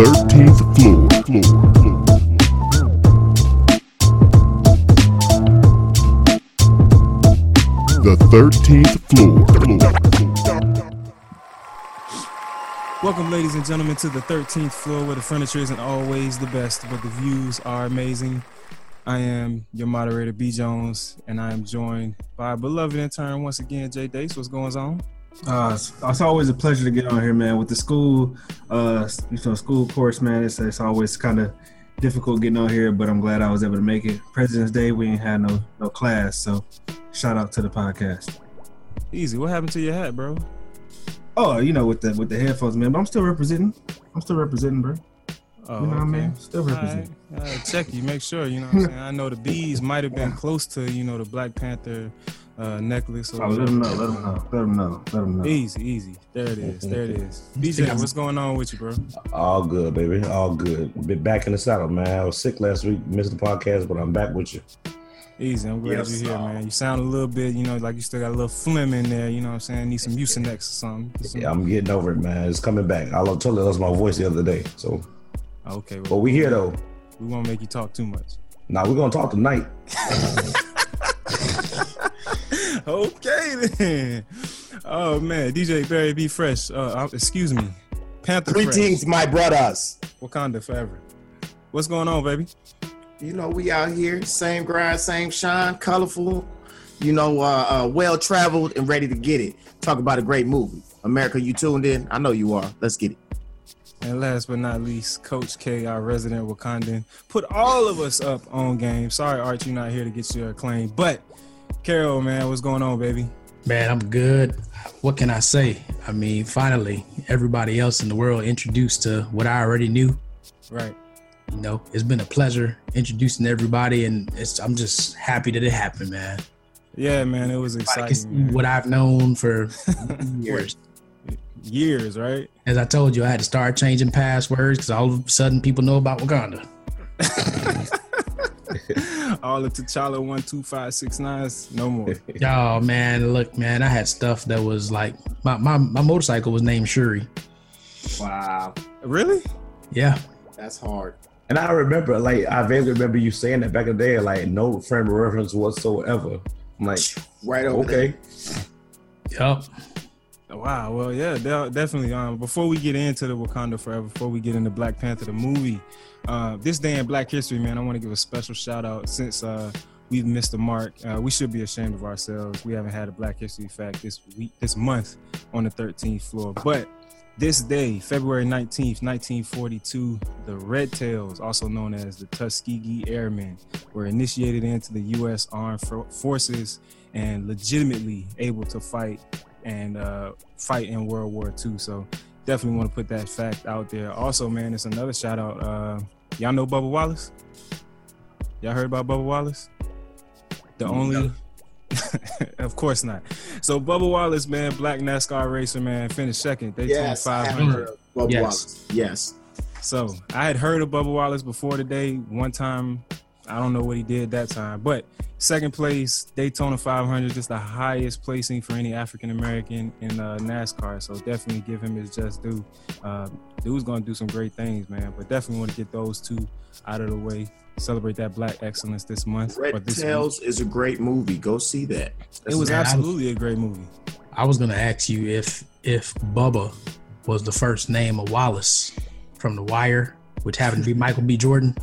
13th floor. floor, floor. The 13th floor. Welcome, ladies and gentlemen, to the 13th floor where the furniture isn't always the best, but the views are amazing. I am your moderator, B. Jones, and I am joined by beloved intern once again, Jay Dace. What's going on? Uh, it's, it's always a pleasure to get on here, man. With the school, uh, you know, school course, man. It's it's always kind of difficult getting on here, but I'm glad I was able to make it. President's Day, we ain't had no no class, so shout out to the podcast. Easy. What happened to your hat, bro? Oh, you know, with the with the headphones, man. But I'm still representing. I'm still representing, bro. Oh, You know what I mean? Still All right. representing. All right, check you. Make sure. You know what I'm saying? I know the bees might have been close to, you know, the Black Panther uh, necklace. Or Oh, let them know. Let them know. Let them know. Let them know. Easy, easy. There it is. There it is. BJ, what's going on with you, bro? All good, baby. All good. Been back in the saddle, man. I was sick last week, missed the podcast, but I'm back with you. Easy. I'm glad Yes, you're here, sir. man. You sound a little bit, you know, like you still got a little phlegm in there. You know what I'm saying? Need some Mucinex or something. Some- Yeah, I'm getting over it, man. It's coming back. I totally lost my voice the other day. So, Okay. but we here though. we won't make you talk too much. Nah, we're gonna talk tonight. okay then. Oh man, DJ Barry B Fresh. Uh, uh, excuse me, Panther Fresh. Greetings, my brothers. Wakanda forever. What's going on, baby? You know, we out here, same grind, same shine, colorful, you know, uh, uh, well traveled and ready to get it. Talk about a great movie. America, you tuned in? I know you are. Let's get it. And last but not least, Coach K, our resident Wakandan, put all of us up on game. Sorry, Art, you're not here to get your acclaim, but Carol, man, what's going on, baby? Man, I'm good. What can I say? I mean, finally, everybody else in the world introduced to what I already knew. Right. You know, it's been a pleasure introducing everybody, and it's, I'm just happy that it happened, man. Yeah, man, it was exciting. what I've known for years. Years, right? As I told you, I had to start changing passwords because all of a sudden people know about Wakanda. all of T'Challa one two five six nine. No more. Oh man, look, man, I had stuff that was like my my, my motorcycle was named Shuri. Wow, really? Yeah, that's hard. And I remember, like, I vaguely remember you saying that back in the day, like, no frame of reference whatsoever. I'm like, Right over there. okay. yep. Wow. Well, yeah, definitely. Um, before we get into the Wakanda Forever, before we get into Black Panther the movie, uh, this day in Black History, man, I want to give a special shout out since uh, we've missed the mark. Uh, we should be ashamed of ourselves. We haven't had a Black History fact this week, this month, on the 13th floor. But this day, February 19th, 1942, the Red Tails, also known as the Tuskegee Airmen, were initiated into the U.S. Armed Forces and legitimately able to fight and uh, fight in World War II. So definitely want to put that fact out there. Also, man, it's another shout out. Uh, y'all know Bubba Wallace? Y'all heard about Bubba Wallace? The only, of course not. So Bubba Wallace, man, black NASCAR racer, man, finished second. They Yes, 500. Bubba Yes. Wallace. Yes. So I had heard of Bubba Wallace before today. One time, I don't know what he did that time, but second place Daytona 500, just the highest placing for any African American in uh, NASCAR. So definitely give him his just due. Uh, dude's gonna do some great things, man. But definitely want to get those two out of the way. Celebrate that black excellence this month. or Red this week. Tails is a great movie. Go see that. It was Man, I was- absolutely a great movie. I was gonna ask you if if Bubba was the first name of Wallace from The Wire, which happened to be Michael B. Jordan.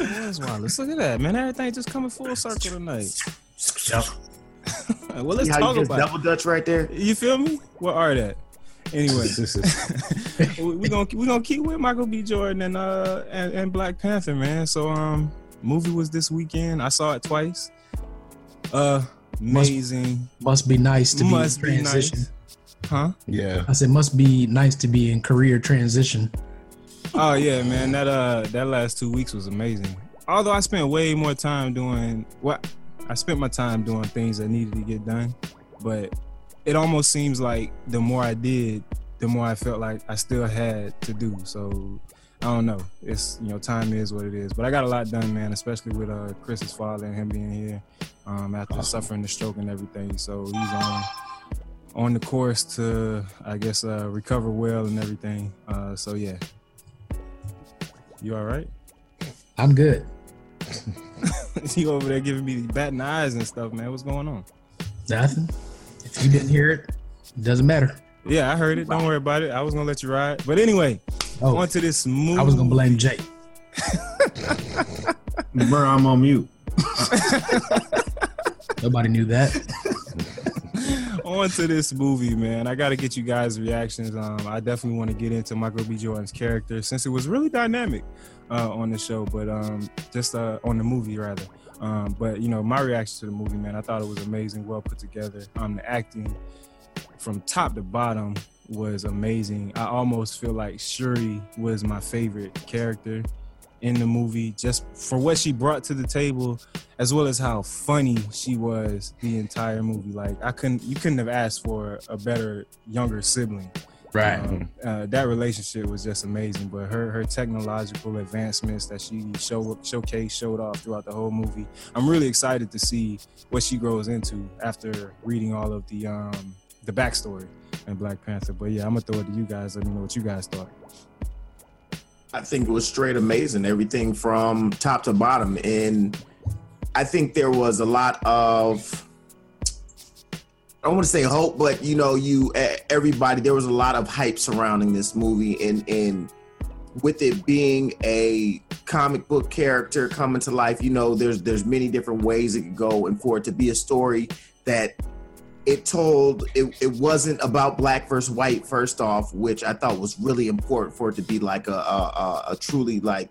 Where's Wallace? Look at that, man. Everything just coming full circle tonight. Yep. well, let's See talk about. double dutch right there? You feel me? What are that? Anyway, we we gonna we gonna keep with Michael B. Jordan and uh and, and Black Panther, man. So um, movie was this weekend. I saw it twice. Uh, amazing. Must be nice to be Must in be nice, huh? yeah. I said must be nice to be in career transition. Oh yeah, man. That uh that last two weeks was amazing. Although I spent way more time doing what I spent my time doing things that needed to get done, but it almost seems like the more I did, the more I felt like I still had to do. So I don't know. It's you know, time is what it is. But I got a lot done, man, especially with uh Chris's father and him being here um after suffering the stroke and everything. So he's on on the course to, I guess, uh, recover well and everything. Uh, so yeah, you all right? I'm good. you over there giving me batting eyes and stuff, man. What's going on? Nothing. If you didn't hear it, it doesn't matter. Yeah, I heard it. Don't worry about it. I was gonna let you ride, but anyway, Oh, on to this movie. I was gonna blame Jay. Bro, I'm on mute. Nobody knew that. On to this movie, man. I got to get you guys' reactions. Um, I definitely want to get into Michael B. Jordan's character since it was really dynamic uh, on the show, but um, just uh, on the movie rather. Um, but you know, my reaction to the movie, man, I thought it was amazing, well put together. Um, the acting from top to bottom was amazing. I almost feel like Shuri was my favorite character in the movie, just for what she brought to the table as well as how funny she was the entire movie. Like I couldn't, you couldn't have asked for a better younger sibling. Um, uh, that relationship was just amazing. But her her technological advancements that she show showcased showed off throughout the whole movie. I'm really excited to see what she grows into after reading all of the um the backstory in Black Panther. But yeah, I'm gonna throw it to you guys. Let me know what you guys thought. I think it was straight amazing, everything from top to bottom. And I think there was a lot of I don't want to say hope, but you know, you everybody there was a lot of hype surrounding this movie and and with it being a comic book character coming to life, you know, there's there's many different ways it could go and for it to be a story that it told it, it wasn't about black versus white first off which i thought was really important for it to be like a a, a, a truly like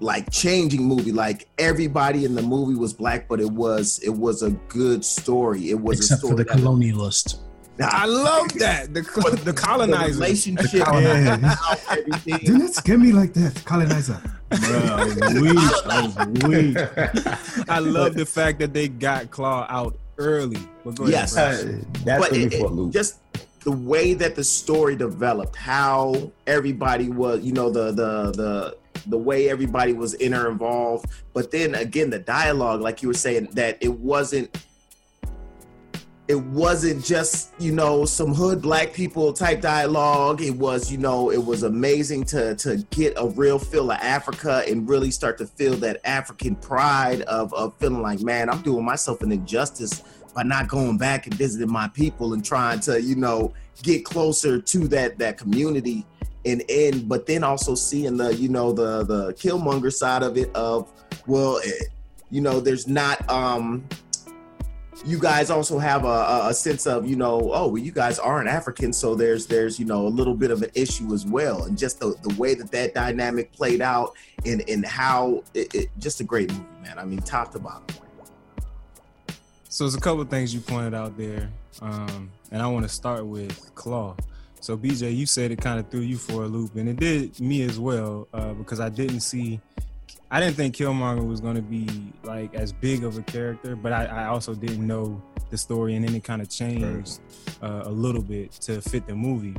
like changing movie like everybody in the movie was black but it was it was a good story it was Except a for the colonialist. I love that the the the colonizer. relationship colonizer. how everything Do not scare me like that, colonizer. Bro, I was weak. I was weak. I love the fact that they got Klaue out early. But ahead, Yes. bro. Uh, that but it- it- just the way that the story developed, how everybody was, you know, the the the the way everybody was inter involved. But then again, the dialogue, like you were saying, that it wasn't it wasn't just you know some hood black people type dialogue. It was you know it was amazing to to get a real feel of africa and really start to feel that african pride of of feeling like man i'm doing myself an injustice by not going back and visiting my people and trying to you know get closer to that that community and and but then also seeing the you know the the killmonger side of it of well eh, you know there's not um you guys also have a, a- sense of you know oh well you guys aren't african so there's there's you know a little bit of an issue as well. And just the, the way that that dynamic played out and and how it, it just a great movie man. I mean top to bottom. So there's a couple of things you pointed out there, um, and I want to start with Klaue. So BJ, you said it kind of threw you for a loop, and it did me as well uh, because I didn't see, I didn't think Killmonger was going to be like as big of a character, but I, I also didn't know the story, and then it kind of changed uh, a little bit to fit the movie.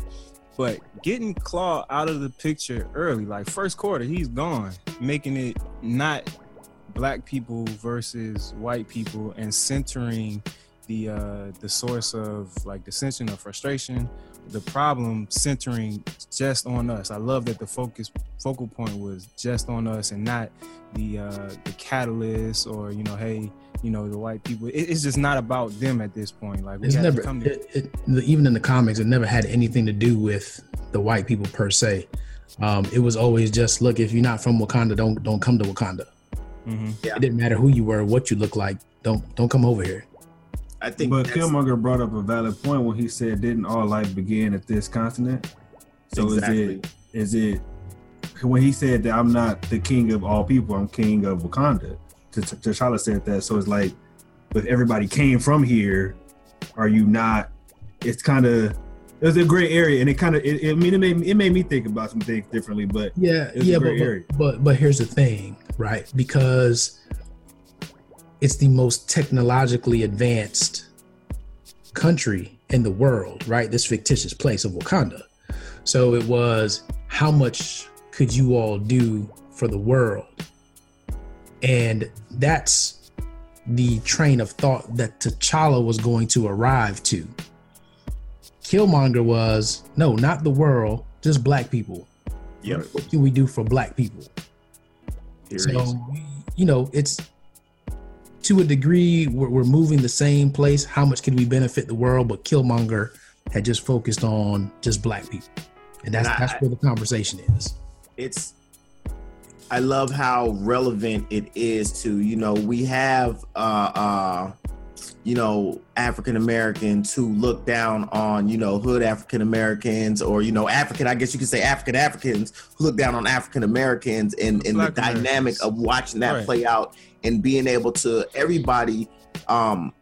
But getting Klaue out of the picture early, like first quarter, he's gone, making it not black people versus white people and centering the uh the source of like dissension or frustration the problem centering just on us i love that the focus focal point was just on us and not the uh the catalyst or you know hey you know the white people it, it's just not about them at this point like we it's never to come to it, it, even in the comics, it never had anything to do with the white people per se. Um, it was always just look, if you're not from Wakanda, don't don't come to Wakanda. Mhm. It didn't matter who you were, what you look like. Don't don't come over here. I think But Killmonger brought up a valid point when he said, "Didn't all life begin at this continent?" So Exactly. is it is it when he said that I'm not the king of all people, I'm king of Wakanda? T- T- T'Challa said that, so it's like, if everybody came from here, are you not? It's kind of it's a gray area, and it kind of it, it, I mean it made it made me think about some things differently, but Yeah, It's a yeah, but, area. but but but here's the thing, right? Because it's the most technologically advanced country in the world, right? This fictitious place of Wakanda. So it was how much could you all do for the world? And that's the train of thought that T'Challa was going to arrive to. Killmonger was no, not the world, just black people. Yep. What can we do for black people? Here So, you know, it's to a degree we're, we're moving the same place. How much can we benefit the world? But Killmonger had just focused on just black people, and that's And I- that's where the conversation is. it's I love how relevant it is to you know we have uh uh you know African Americans who look down on you know hood African Americans or you know African I guess you could say African Africans who look down on African Americans and and the dynamic Americans. of watching that Right. play out and being able to everybody um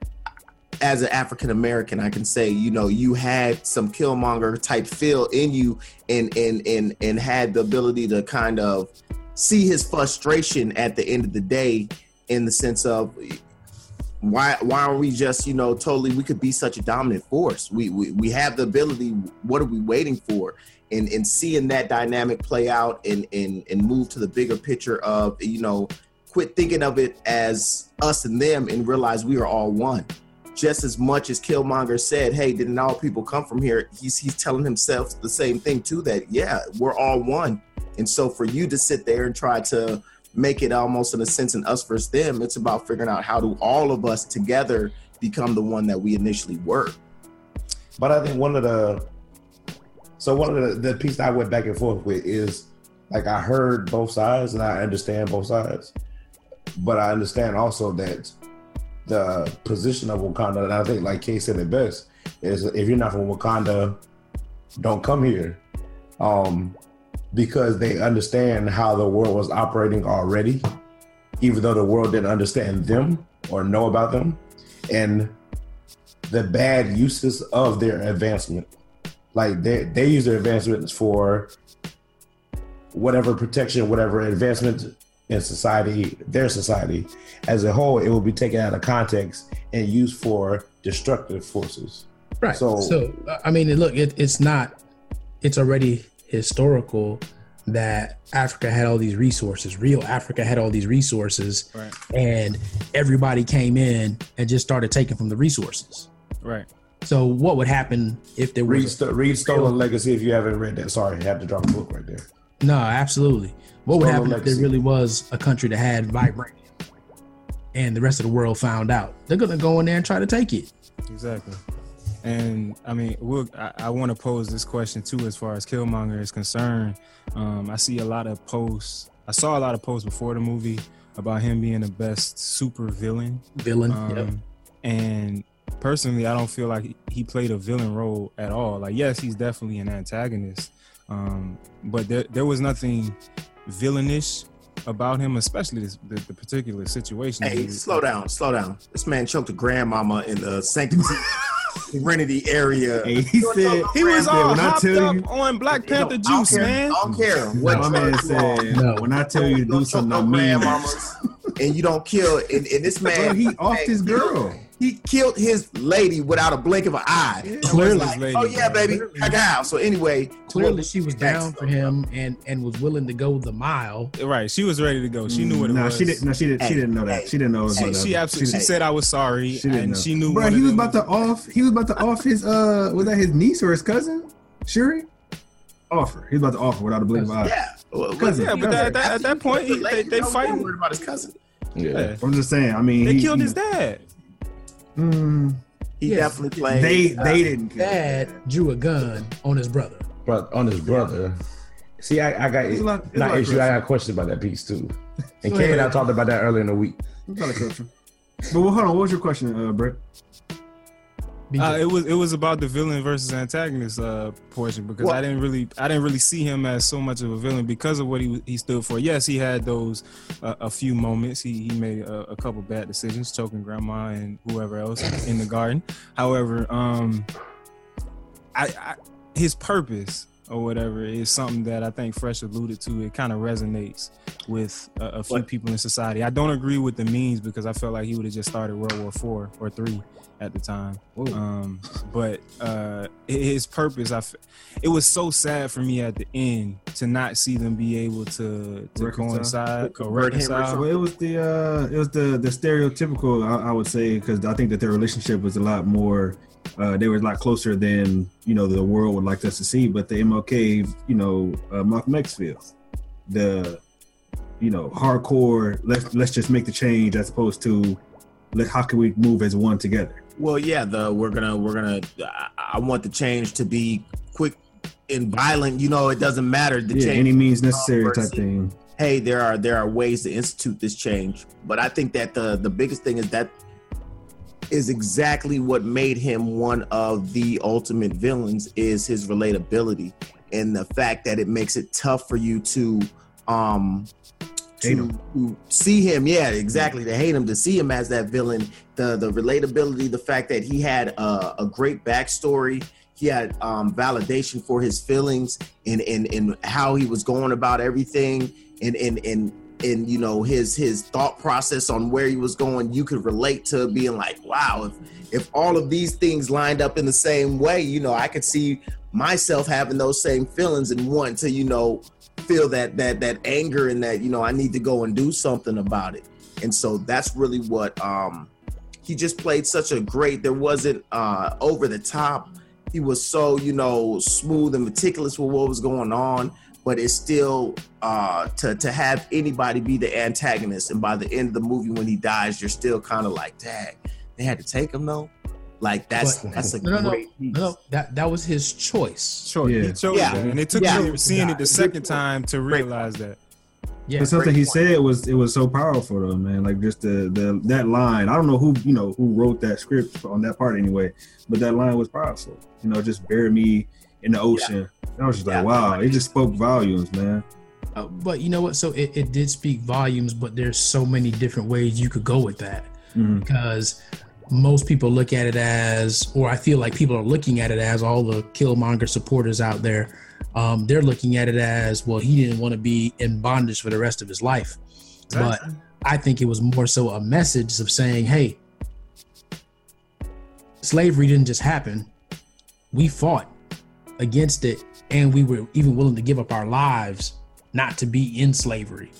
as an African American, I can say, you know, you had some Killmonger type feel in you, and and and and had the ability to kind of see his frustration at the end of the day, in the sense of why why are we just you know totally we could be such a dominant force? We we, we have the ability. What are we waiting for? And and seeing that dynamic play out and and and move to the bigger picture of you know quit thinking of it as us and them and realize we are all one just as much as Killmonger said, "Hey, didn't all people come from here?" He's he's telling himself the same thing too. That yeah, we're all one. And so for you to sit there and try to make it almost in a sense an us versus them, it's about figuring out how do all of us together become the one that we initially were. But I think one of the so one of the, the piece I went back and forth with is like I heard both sides and I understand both sides, but I understand also that the position of Wakanda, and I think like Kay said it best, is if you're not from Wakanda, don't come here. Um, because they understand how the world was operating already, even though the world didn't understand them or know about them. And the bad uses of their advancement. Like they they use their advancements for whatever protection, whatever advancement in society, their society as a whole, it will be taken out of context and used for destructive forces. Right. So- So, I mean, look, it, it's not. It's already historical that Africa had all these resources. Real Africa had all these resources, Right. and everybody came in and just started taking from the resources. Right. So, what would happen if there Read, was Sto- read Stolen Legacy if you haven't read that. Sorry, I had to drop a book right there. no? Absolutely. What would happen if there really was a country that had vibranium, and the rest of the world found out? They're gonna go in there and try to take it. Exactly. And I mean, we'll, I, I want to pose this question too, as far as Killmonger is concerned. Um, I see a lot of posts. I saw a lot of posts before the movie about him being the best super villain. Villain. Um, yep. And personally, I don't feel like he- he played a villain role at all. Like, yes, he's definitely an antagonist, um, but there, there was nothing villainish about him, especially this, the, the particular situation. Hey, He- slow down, slow down. This man choked a grandmama in the sanctity serenity area. Hey, he said He was said, all when I hopped tell up you- on Black You know, Panther I juice, care- man. I don't care what my man said, No. when I tell you to do something, no I mean it. grandmamas, and you don't kill. And, and this man, Bro, he off man, his girl. He killed his lady without a blink of an eye. And Clearly. like, lady, oh yeah, bro. baby, Cacao. So anyway, Clearly, she was down for him and and was willing to go the mile. Right, she was ready to go. She knew what it nah, was. she didn't. No, she didn't. Hey, she didn't know that. hey, She didn't know. It was She, she absolutely. She didn't- said I was sorry, She didn't and know. she knew. Bro, he was them- about to off. He was about to off his. Uh, was that his niece or his cousin? Shuri. Offer. He's about to offer without a blink of an eye. yeah, well, Cousin, Yeah, but that, that, at that point, he, they, they fighting. Worried about his cousin. Yeah. I'm just saying. I mean, They he- killed he- his dad. Mm, He Yeah. definitely played. they uh, they didn't. kill his Dad drew a gun on his brother. But on his brother, see, I, I got There's a lot- not lot of issue. I got corruption. a question about that piece too. And Go Kay and I talked about that earlier in the week. What kind of corruption? But well, hold on. What was your question, uh, Brett? Uh, it was it was about the villain versus antagonist uh, portion because Well- I didn't really I didn't really see him as so much of a villain because of what he he stood for. Yes, he had those uh, a few moments. He he made a, a couple bad decisions, choking grandma and whoever else in the garden. However, um, I, I his purpose or whatever is something that I think Fresh alluded to. It kind of resonates with a, a few What? people in society. I don't agree with the means because I felt like he would have just started World War Four or three at the time. Um, but uh, his purpose, I, f- it was so sad for me at the end to not see them be able to to Reconcile. coincide or him reconcile. Well, it was the uh, it was the the stereotypical. I, I would say because I think that their relationship was a lot more uh, they were a lot closer than you know the world would like us to see. But the MLK, you know, uh, Malcolm X feels the you know hardcore. Let's let's just make the change as opposed to let how can we move as one together. Well, yeah, the we're gonna we're gonna. I, I want the change to be quick and violent. You know, it doesn't matter. The Yeah, change any means necessary versus- type thing. hey there are there are ways to institute this change but i think that the the biggest thing is that is exactly what made him one of the ultimate villains is his relatability and the fact that it makes it tough for you to um Hate to, him. to see him. Yeah exactly. To hate him to see him as that villain. The the relatability the fact that he had a, a great backstory. He had um, validation for his feelings and, and and how he was going about everything. And and and and you know his his thought process on where he was going you could relate to being like wow if if all of these things lined up in the same way you know i could see myself having those same feelings and wanting to you know feel that that that anger and that you know i need to go and do something about it. And so that's really what um he just played such a great there wasn't uh over the top. He was so you know smooth and meticulous with what was going on but it's still uh to to have anybody be the antagonist and by the end of the movie when he dies you're still kind of like dang they had to take him though like that's But- that's a No, no, no. great piece. No, that that was his choice. Sure, Yeah. he chose Yeah. that, and it took Yeah. you seeing it the second point. time to Great realize that. Yeah, but something he point. said was it was so powerful though, man. Like just the the that line. I don't know who you know who wrote that script on that part anyway, but that line was powerful. You know, just bury me in the ocean. And I was just Yeah. like, wow, it just spoke volumes, man. Uh, but you know what? So it, it did speak volumes, but there's so many different ways you could go with that Mhm. because most people look at it as, or I feel like people are looking at it as all the Killmonger supporters out there. Um, they're looking at it as, well, he didn't want to be in bondage for the rest of his life. But I think it was more so a message of saying, hey, slavery didn't just happen. We fought against it and we were even willing to give up our lives not to be in slavery.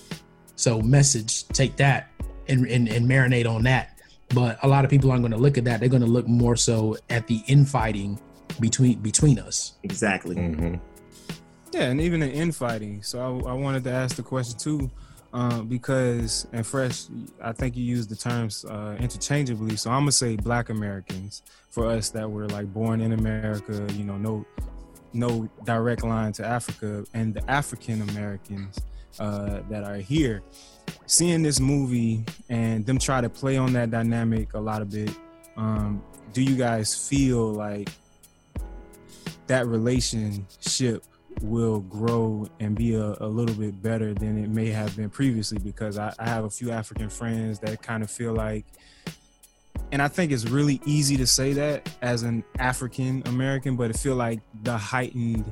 So, message, take that and, and, and marinate on that. But a lot of people aren't going to look at that. They're going to look more so at the infighting between between us. exactly Mhm. Yeah, and even the infighting. So I, I wanted to ask the question too, uh, because and fresh, I think you use the terms uh, interchangeably. So I'm gonna say Black Americans for us that were like born in America. You know, no no direct line to Africa, and the African Americans uh, that are here. Seeing this movie and them try to play on that dynamic a lot of bit. Um, do you guys feel like that relationship will grow and be a, a little bit better than it may have been previously because I, I have a few African friends that kind of feel like and I think it's really easy to say that as an African American, but I feel like the heightened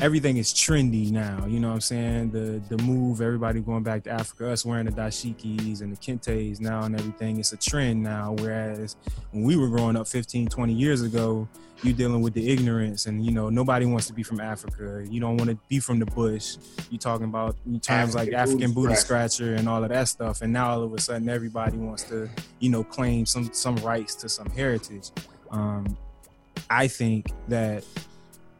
everything is trendy now. You know what I'm saying? The the move, everybody going back to Africa, us wearing the dashikis and the kentes now and everything. It's a trend now. Whereas when we were growing up 15, 20 years ago, you dealing with the ignorance and you know nobody wants to be from Africa. You don't want to be from the bush. You're talking about terms like African booty scratcher and all of that stuff. And now all of a sudden everybody wants to you know claim some some rights to some heritage. Um, I think that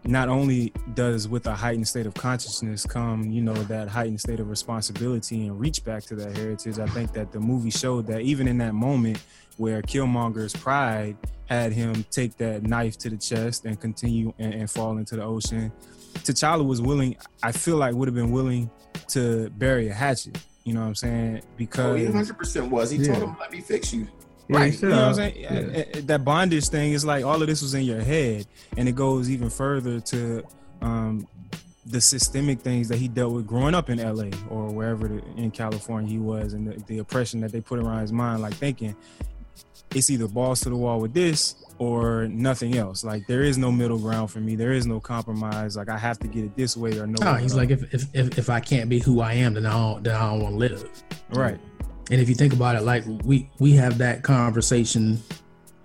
not only does with a heightened state of consciousness come you know that heightened state of responsibility and reach back to that heritage i think that the movie showed that even in that moment where killmonger's pride had him take that knife to the chest and continue and, and fall into the ocean t'challa was willing i feel like would have been willing to bury a hatchet you know what i'm saying oh because he 100% was he told him let me fix you Yeah, right. You know what I'm saying? uh, yeah. Uh, uh, That bondage thing is like all of this was in your head, and it goes even further to um, the systemic things that he dealt with growing up in LA or wherever the, in California he was, and the, the oppression that they put around his mind, like thinking it's either balls to the wall with this or nothing else. Like there is no middle ground for me. There is no compromise. Like I have to get it this way or no. Oh, he's like, if, if if if I can't be who I am, then I don't then I don't want to live. Right. And if you think about it, like we we have that conversation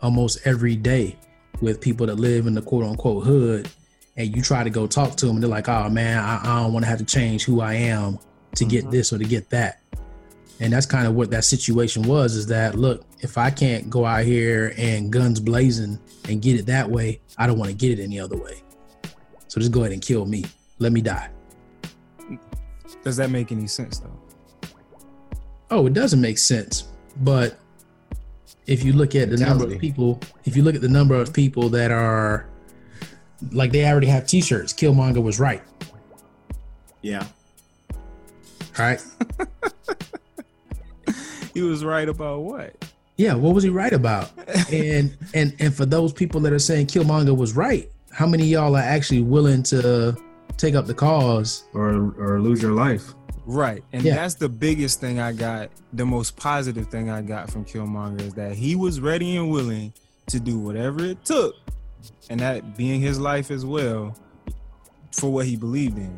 almost every day with people that live in the quote unquote hood, and you try to go talk to them, and they're like, "Oh man, I, I don't want to have to change who I am to get Mhm. this or to get that." And that's kind of what that situation was is that look, if I can't go out here and guns blazing and get it that way, I don't want to get it any other way. So just go ahead and kill me. Let me die. Does that make any sense though? Oh, it doesn't make sense. But if you look at the number of people, if you look at the number of people that are like they already have t-shirts, Killmonger was right. Yeah. Right? He was right about what? Yeah, what was he right about? and and and for those people that are saying Killmonger was right, how many of y'all are actually willing to take up the cause? or or lose your life. Right. And Yeah. that's the biggest thing I got, the most positive thing I got from Killmonger is that he was ready and willing to do whatever it took, and that being his life as well, for what he believed in.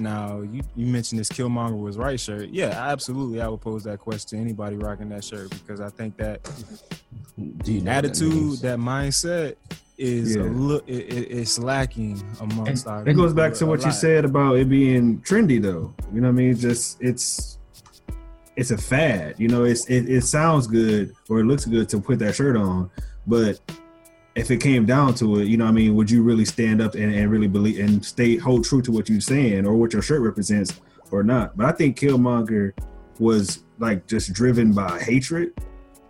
Now, you, you mentioned this Killmonger was right shirt. Yeah, absolutely. I would pose that question to anybody rocking that shirt because I think that Do you know what that attitude, that mindset is Yeah. a look it, it, it's lacking amongst our It goes back to what a you said about it being trendy, though. You know what I mean? Just it's it's a fad. You know, it's it, it sounds good or it looks good to put that shirt on, but if it came down to it, you know, what I mean, would you really stand up and, and really believe and stay hold true to what you're saying or what your shirt represents or not? But I think Killmonger was like just driven by hatred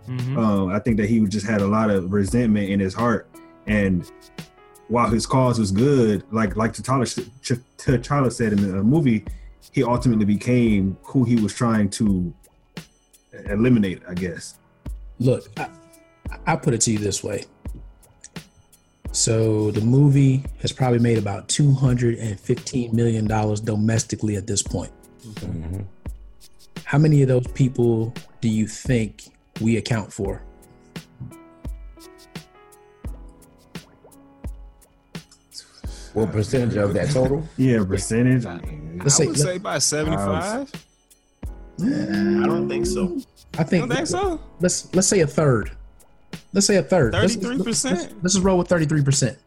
Mhm. um, I think that he just had a lot of resentment in his heart, and while his cause was good, like like T'Challa, Ch- T'Challa said in the movie, he ultimately became who he was trying to eliminate. I guess. Look, I, I put it to you this way. So the movie has probably made about two hundred and fifteen million dollars domestically at this point. Mhm. How many of those people do you think we account for? What percentage of that total? Yeah, percentage. I Let's I say- would say by 75. I don't think so. I You think, don't think so? let's let's say a third. Let's say a third. 33%? Let's, let's just roll with thirty-three percent.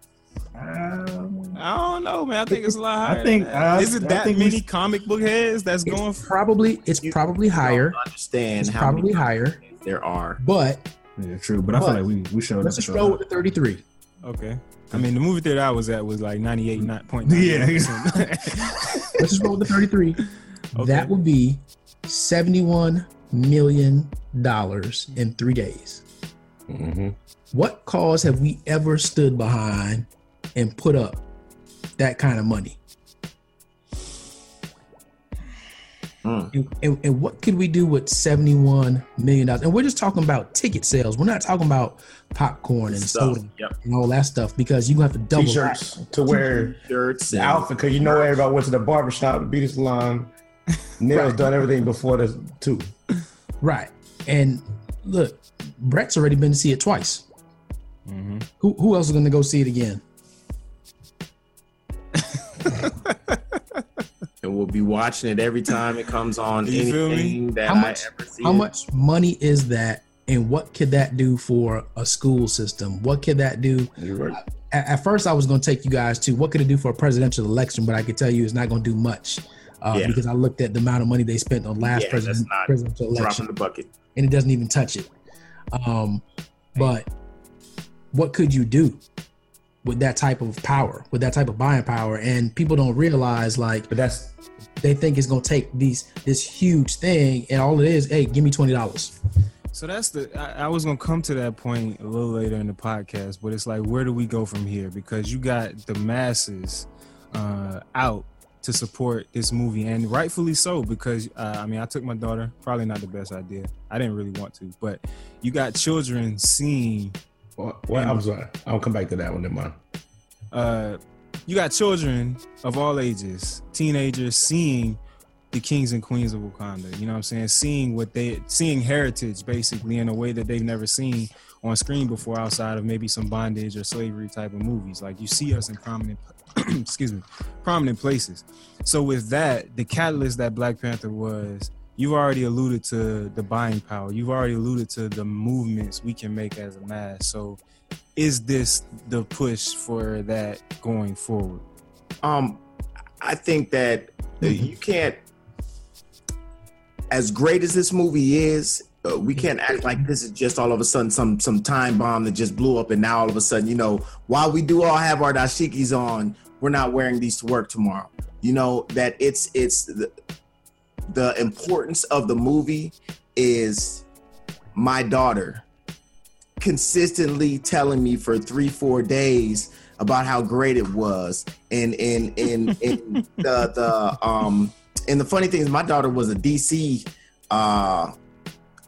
um, I don't know, man. I think it's a lot higher. I think- than that. I- is it that think many comic book heads that's going It's for probably it's You- probably higher. Don't understand It's how probably many higher, there are. but yeah, true. But I feel like we we showed let's just roll with the thirty-three. Okay. I mean, the movie theater I was at was like 98.9. Yeah. Let's just roll with the thirty-three. Okay. That would be seventy-one million dollars in three days. Hmm What cause have we ever stood behind and put up that kind of money? Hmm. And, and, and what could we do with $71 million? And we're just talking about ticket sales. We're not talking about popcorn and Stuff. soda Yep. and all that stuff because you have to double T-shirts to wear Shirts the and outfit because you know everybody went to the barbershop, the beauty salon, nails Right. done everything before this too. Right. And look, Brett's already been to see it twice. Mhm. Who, who else is going to go see it again? and we'll be watching it every time it comes on You feel me? anything that How much- I ever see. How it. much money is that? And what could that do for a school system? What could that do? Right. At, at first, I was going to take you guys to what could it do for a presidential election, but I could tell you it's not going to do much uh, Yeah. because I looked at the amount of money they spent on last Yeah, president, that's not presidential Dropping the bucket. and it doesn't even touch it. Um, but what could you do with that type of power, with that type of buying power? And people don't realize, like, But that's they think it's to take these this huge thing, and all it is, hey, give me twenty dollars. So that's the. I, I was gonna come to that point a little later in the podcast, but it's like, where do we go from here? Because you got the masses uh, out to support this movie, and rightfully so. Because uh, I mean, I took my daughter. Probably not the best idea. I didn't really want to, but you got children seeing. what, what I'm sorry. I'll come back to that one. in mind. Uh, you got children of all ages, teenagers seeing the kings and queens of Wakanda. You know what I'm saying? Seeing what they seeing heritage basically in a way that they've never seen on screen before outside of maybe some bondage or slavery type of movies. Like you see us in prominent excuse me, prominent places. So with that, the catalyst that Black Panther was, you've already alluded to the buying power. You've already alluded to the movements we can make as a mass. So is this the push for that going forward? Um, I think that uh, Mm-hmm. you can't. as great as this movie is, uh, we can't act like this is just all of a sudden some some time bomb that just blew up, and now all of a sudden, you know, while we do all have our dashikis on, we're not wearing these to work tomorrow. You know that it's it's the, the importance of the movie is my daughter consistently telling me for three four days about how great it was and and and, and the the um and the funny thing is my daughter was a dc uh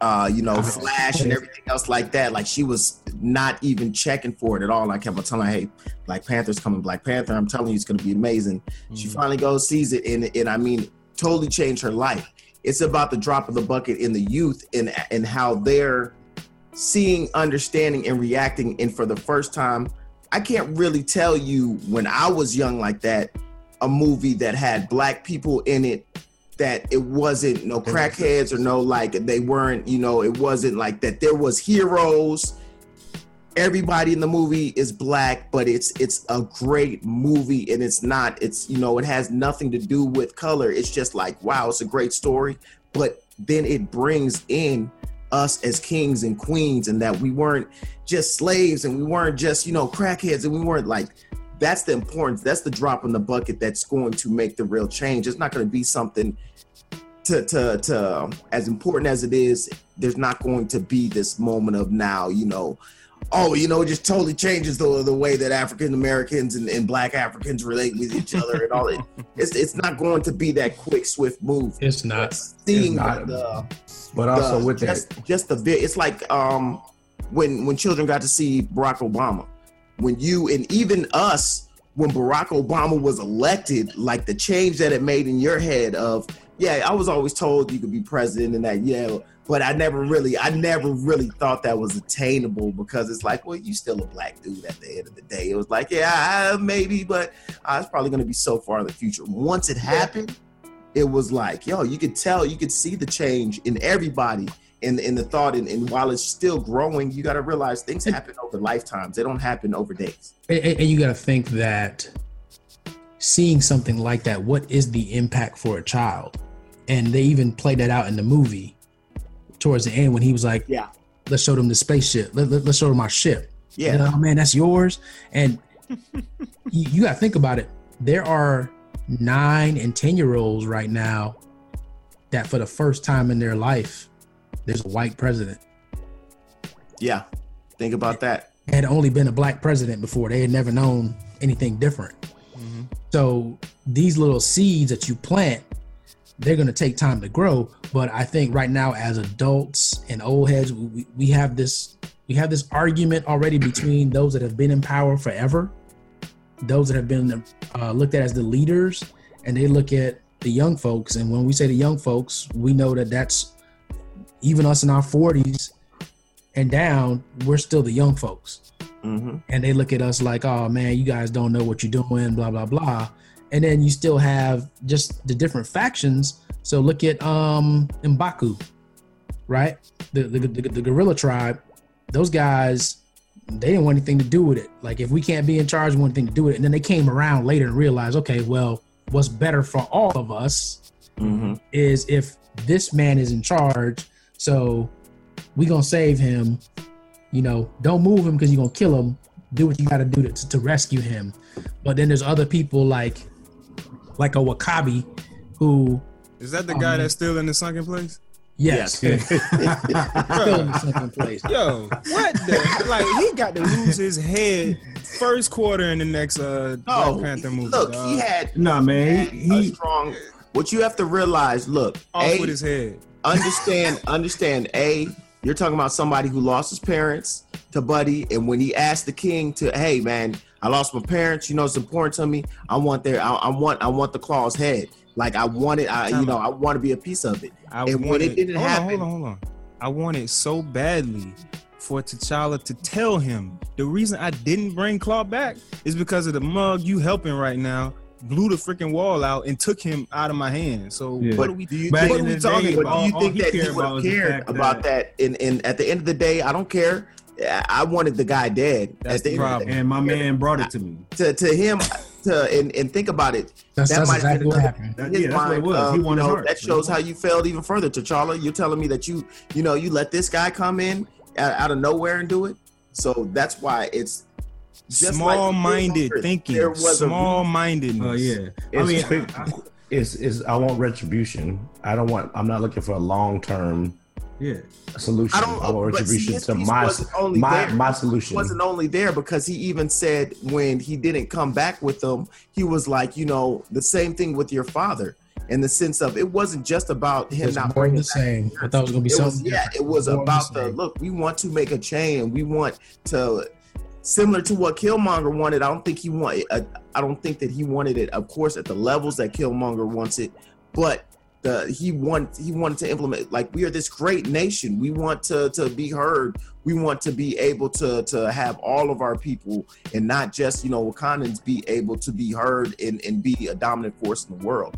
uh you know flash and everything else like that. Like she was not even checking for it at all. Like, i kept on telling her hey black panther's coming black panther. I'm telling you it's going to be amazing. She finally goes sees it and and i mean totally changed her life. It's about the drop of the bucket in the youth and and how they're seeing, understanding, and reacting. And for the first time, I can't really tell you when I was young like that, a movie that had black people in it, that it wasn't no crackheads or no like they weren't, you know, it wasn't like that. There was heroes. Everybody in the movie is black, but it's it's a great movie and it's not, it's you know, it has nothing to do with color. It's just like, wow, it's a great story. But then it brings in us as kings and queens and that we weren't just slaves and we weren't just you know crackheads and we weren't like that's the importance that's the drop in the bucket that's going to make the real change. It's not going to be something to to to as important as it is there's not going to be this moment of now you know oh you know it just totally changes the, the way that african americans and, and black africans relate with each other and all it it's, it's not going to be that quick swift move. It's not. seeing It's not. the But also the- with that, just, just the bit it's like um when when children got to see barack obama when you and even us when barack obama was elected like the change that it made in your head of yeah i was always told you could be president and that yeah but i never really i never really thought that was attainable because it's like well you still a black dude at the end of the day. It was like yeah I- maybe but uh, it's probably going to be so far in the future. Once it happened it was like, yo, you could tell, you could see the change in everybody in in the thought. And, and while it's still growing, you got to realize things happen over lifetimes. They don't happen over days. And, and you got to think that seeing something like that, what is the impact for a child? And they even played that out in the movie towards the end when he was like, Yeah. let's show them the spaceship. Let, let, us show them our ship. Yeah. oh man, that's yours. And you, you got to think about it. There are nine and 10 year olds right now that for the first time in their life, there's a white president. Yeah. Think about that. had only been a black president before. They had never known anything different. So these little seeds that you plant, they're going to take time to grow. But I think right now, as adults and old heads, we, we have this we have this argument already between those that have been in power forever, those that have been uh, looked at as the leaders, and they look at the young folks. And when we say the young folks, we know that that's even us in our 40s and down, we're still the young folks hmm and they look at us like, "Oh man, you guys don't know what you're doing," blah blah blah. And then you still have just the different factions. So look at um Mbaku, right? The the, the, the gorilla tribe. Those guys, they didn't want anything to do with it. Like if we can't be in charge, we want anything to do with it. And then they came around later and realized, okay, well, what's better for all of us hmm is if this man is in charge. So we gonna save him. You know, don't move him because you're gonna kill him. Do what you gotta do to, to rescue him. But then there's other people like like a W'Kabi who Is that the Oh, guy that's still in the sunken place? yes, still in second place. Yo, what the? like he got to lose his head first quarter in the next uh No, Black Panther movie. look, dog. he had, Nah, man, he, he, a he strong. What you have to realize, look, off A, with his head. Understand understand a you're talking about somebody who lost his parents to buddy and when he asked the king to hey man i lost my parents you know it's important to me. I want their i, I want i want the claw's head. Like i want it i you know i want to be a piece of it. I And when it didn't hold happen- On, hold on, hold on. I wanted so badly for T'Challa to tell him. The reason I didn't bring Klaue back is because of the mug you helping right now blew the freaking wall out and took him out of my hand. So Yeah. what are we? do you Back what are we talking day, about? do you think he that he cared would about have cared about that and and at the end of the day i don't care I- I wanted the guy dead. That's the, the problem. and my man brought it to me. to, to him, to and, and think about it. That's, That that's might have exactly what happened. That- yeah, that's what it was. um, he you won his know, heart. that shows how you failed even further, T'Challa. You're telling me that you, you know, you let this guy come in out, out of nowhere and do it. So that's why it's just Small-minded Killmonger, thinking. There was small-minded. Oh yeah. I It's mean, quick- I- I- It's, it's I want retribution. I don't want. I'm not looking for a long term yeah. solution. I I, don't. want but see, retribution to my only my there. my It solution. wasn't only there because he even said when he didn't come back with them, he was like, you know, the same thing with your father in the sense of it wasn't just about him It's not more of bringing the same. I thought it was gonna be it was, something. yeah, it was More about the same. look. We want to make a change. We want to similar to what Killmonger wanted. I don't think he want. Uh, I don't think that he wanted it. Of course, at the levels that Killmonger wants it, but the he want he wanted to implement. Like we are this great nation. We want to to be heard. We want to be able to to have all of our people and not just you know Wakandans be able to be heard and and be a dominant force in the world.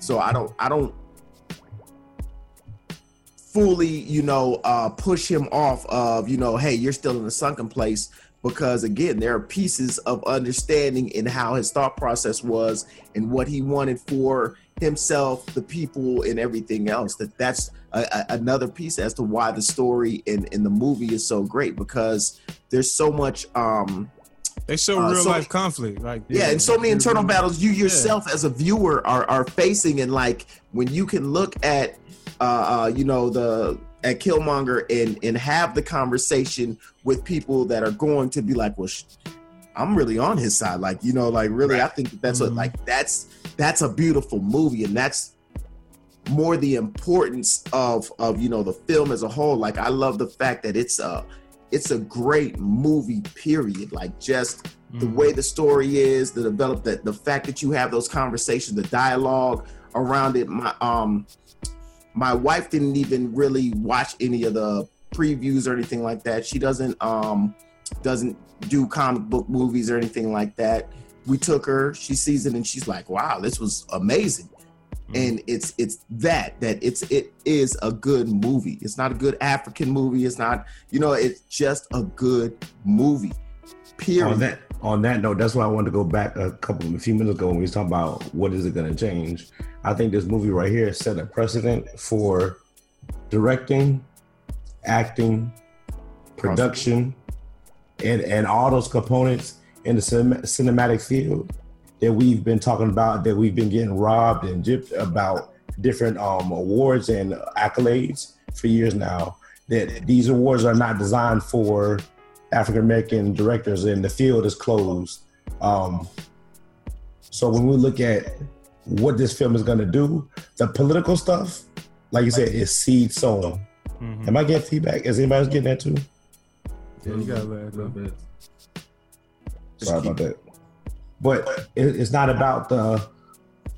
So I don't I don't fully, you know, uh, push him off of, you know, hey, you're still in a sunken place. Because again, there are pieces of understanding in how his thought process was and what he wanted for himself, the people, and everything else. That that's a, a- another piece as to why the story in, in the movie is so great because there's so much um They show Uh, real so- life conflict. Like yeah, and so many internal battles you yourself as a viewer are are facing, and like when you can look at, uh, uh you know, the at Killmonger and and have the conversation with people that are going to be like, well, sh- I'm really on his side, like you know, like really, I think that that's what Mhm. like that's that's a beautiful movie, and that's more the importance of of you know the film as a whole. Like I love the fact that it's a it's a great movie. Period. Like just the Mm. way the story is, the develop that the fact that you have those conversations, the dialogue around it. My um my wife didn't even really watch any of the previews or anything like that. She doesn't um doesn't do comic book movies or anything like that. We took her, she sees it and she's like, "Wow, this was amazing." And it's it's that that it's it is a good movie. It's not a good African movie. It's not, you know, it's just a good movie. Period. on that on that note, that's why I wanted to go back a couple a few minutes ago when we was talking about what is it going to change. I think this movie right here set a precedent for directing, acting, production, and and all those components in the cinem- cinematic field that we've been talking about that we've been getting robbed and gypped about different um, awards and accolades for years now. That these awards are not designed for African American directors, and the field is closed. Um, so when we look at what this film is going to do, the political stuff, like you said, is seed sown. Mhm. Am I getting feedback? Is anybody else getting that too? Yeah, you gotta let it A little go. bit. Sorry about that. But it, it's not about the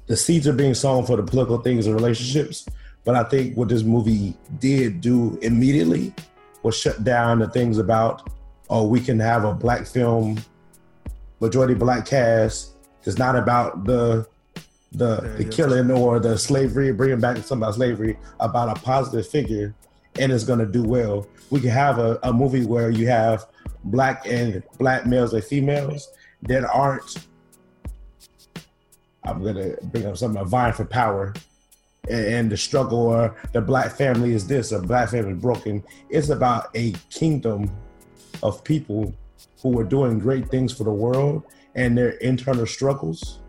the seeds are being sown for the political things and relationships. But I think what this movie did do immediately was shut down the things about oh we can have a black film, majority black cast. It's not about the the the killing or the slavery, bringing back something about slavery, about a positive figure, and it's going to do well. We can have a, a movie where you have black and black males and females that aren't. I'm gonna bring up something a vying for power, and, and the struggle or the black family is this, or black family is broken. It's about a kingdom of people who are doing great things for the world and their internal struggles,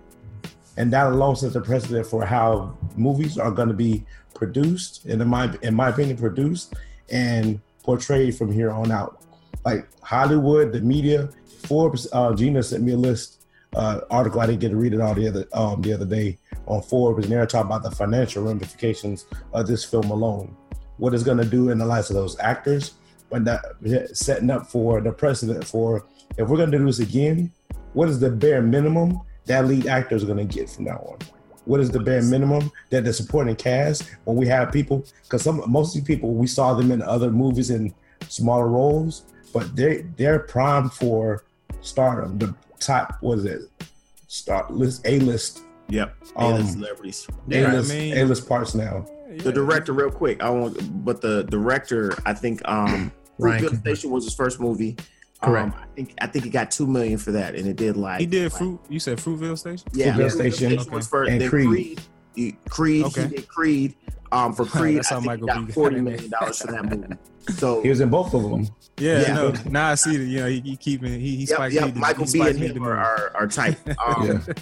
and that alone sets a precedent for how movies are going to be produced, and in my in my opinion, produced and portrayed from here on out. Like Hollywood, the media, Forbes, uh, Gina sent me a list uh, article. I didn't get to read it all the other um, the other day on Forbes, and they're talking about the financial ramifications of this film alone. What it's going to do in the lives of those actors, but that setting up for the precedent for if we're going to do this again, what is the bare minimum that lead actor is going to get from now on? What is the bare minimum that the supporting cast when we have people? Because some most of these people we saw them in other movies in smaller roles, but they they're primed for stardom. The top was it? Start list A list Yep. Um, A-list celebrities. A I list mean- A list parts now. The director, real quick, I want, but the director, I think, um, Ryan Fruitvale Station was his first movie. Correct. Um, I think I think he got two million for that, and it did like He did like- fruit. You said Fruitvale Station. Yeah, Fruitvale Fruitvale Station, Station was first. and then Creed. Creed. he- Creed. Okay. He did Creed. Um, for Creed, That's I how think Michael he got got forty in million there. dollars for that movie. So He was in both of them. Yeah, Yeah. no, now I see that. You know, he, he keeping he he Yep, Spike yep. Lee Michael he B and him are, are, are tight. Um, Yeah.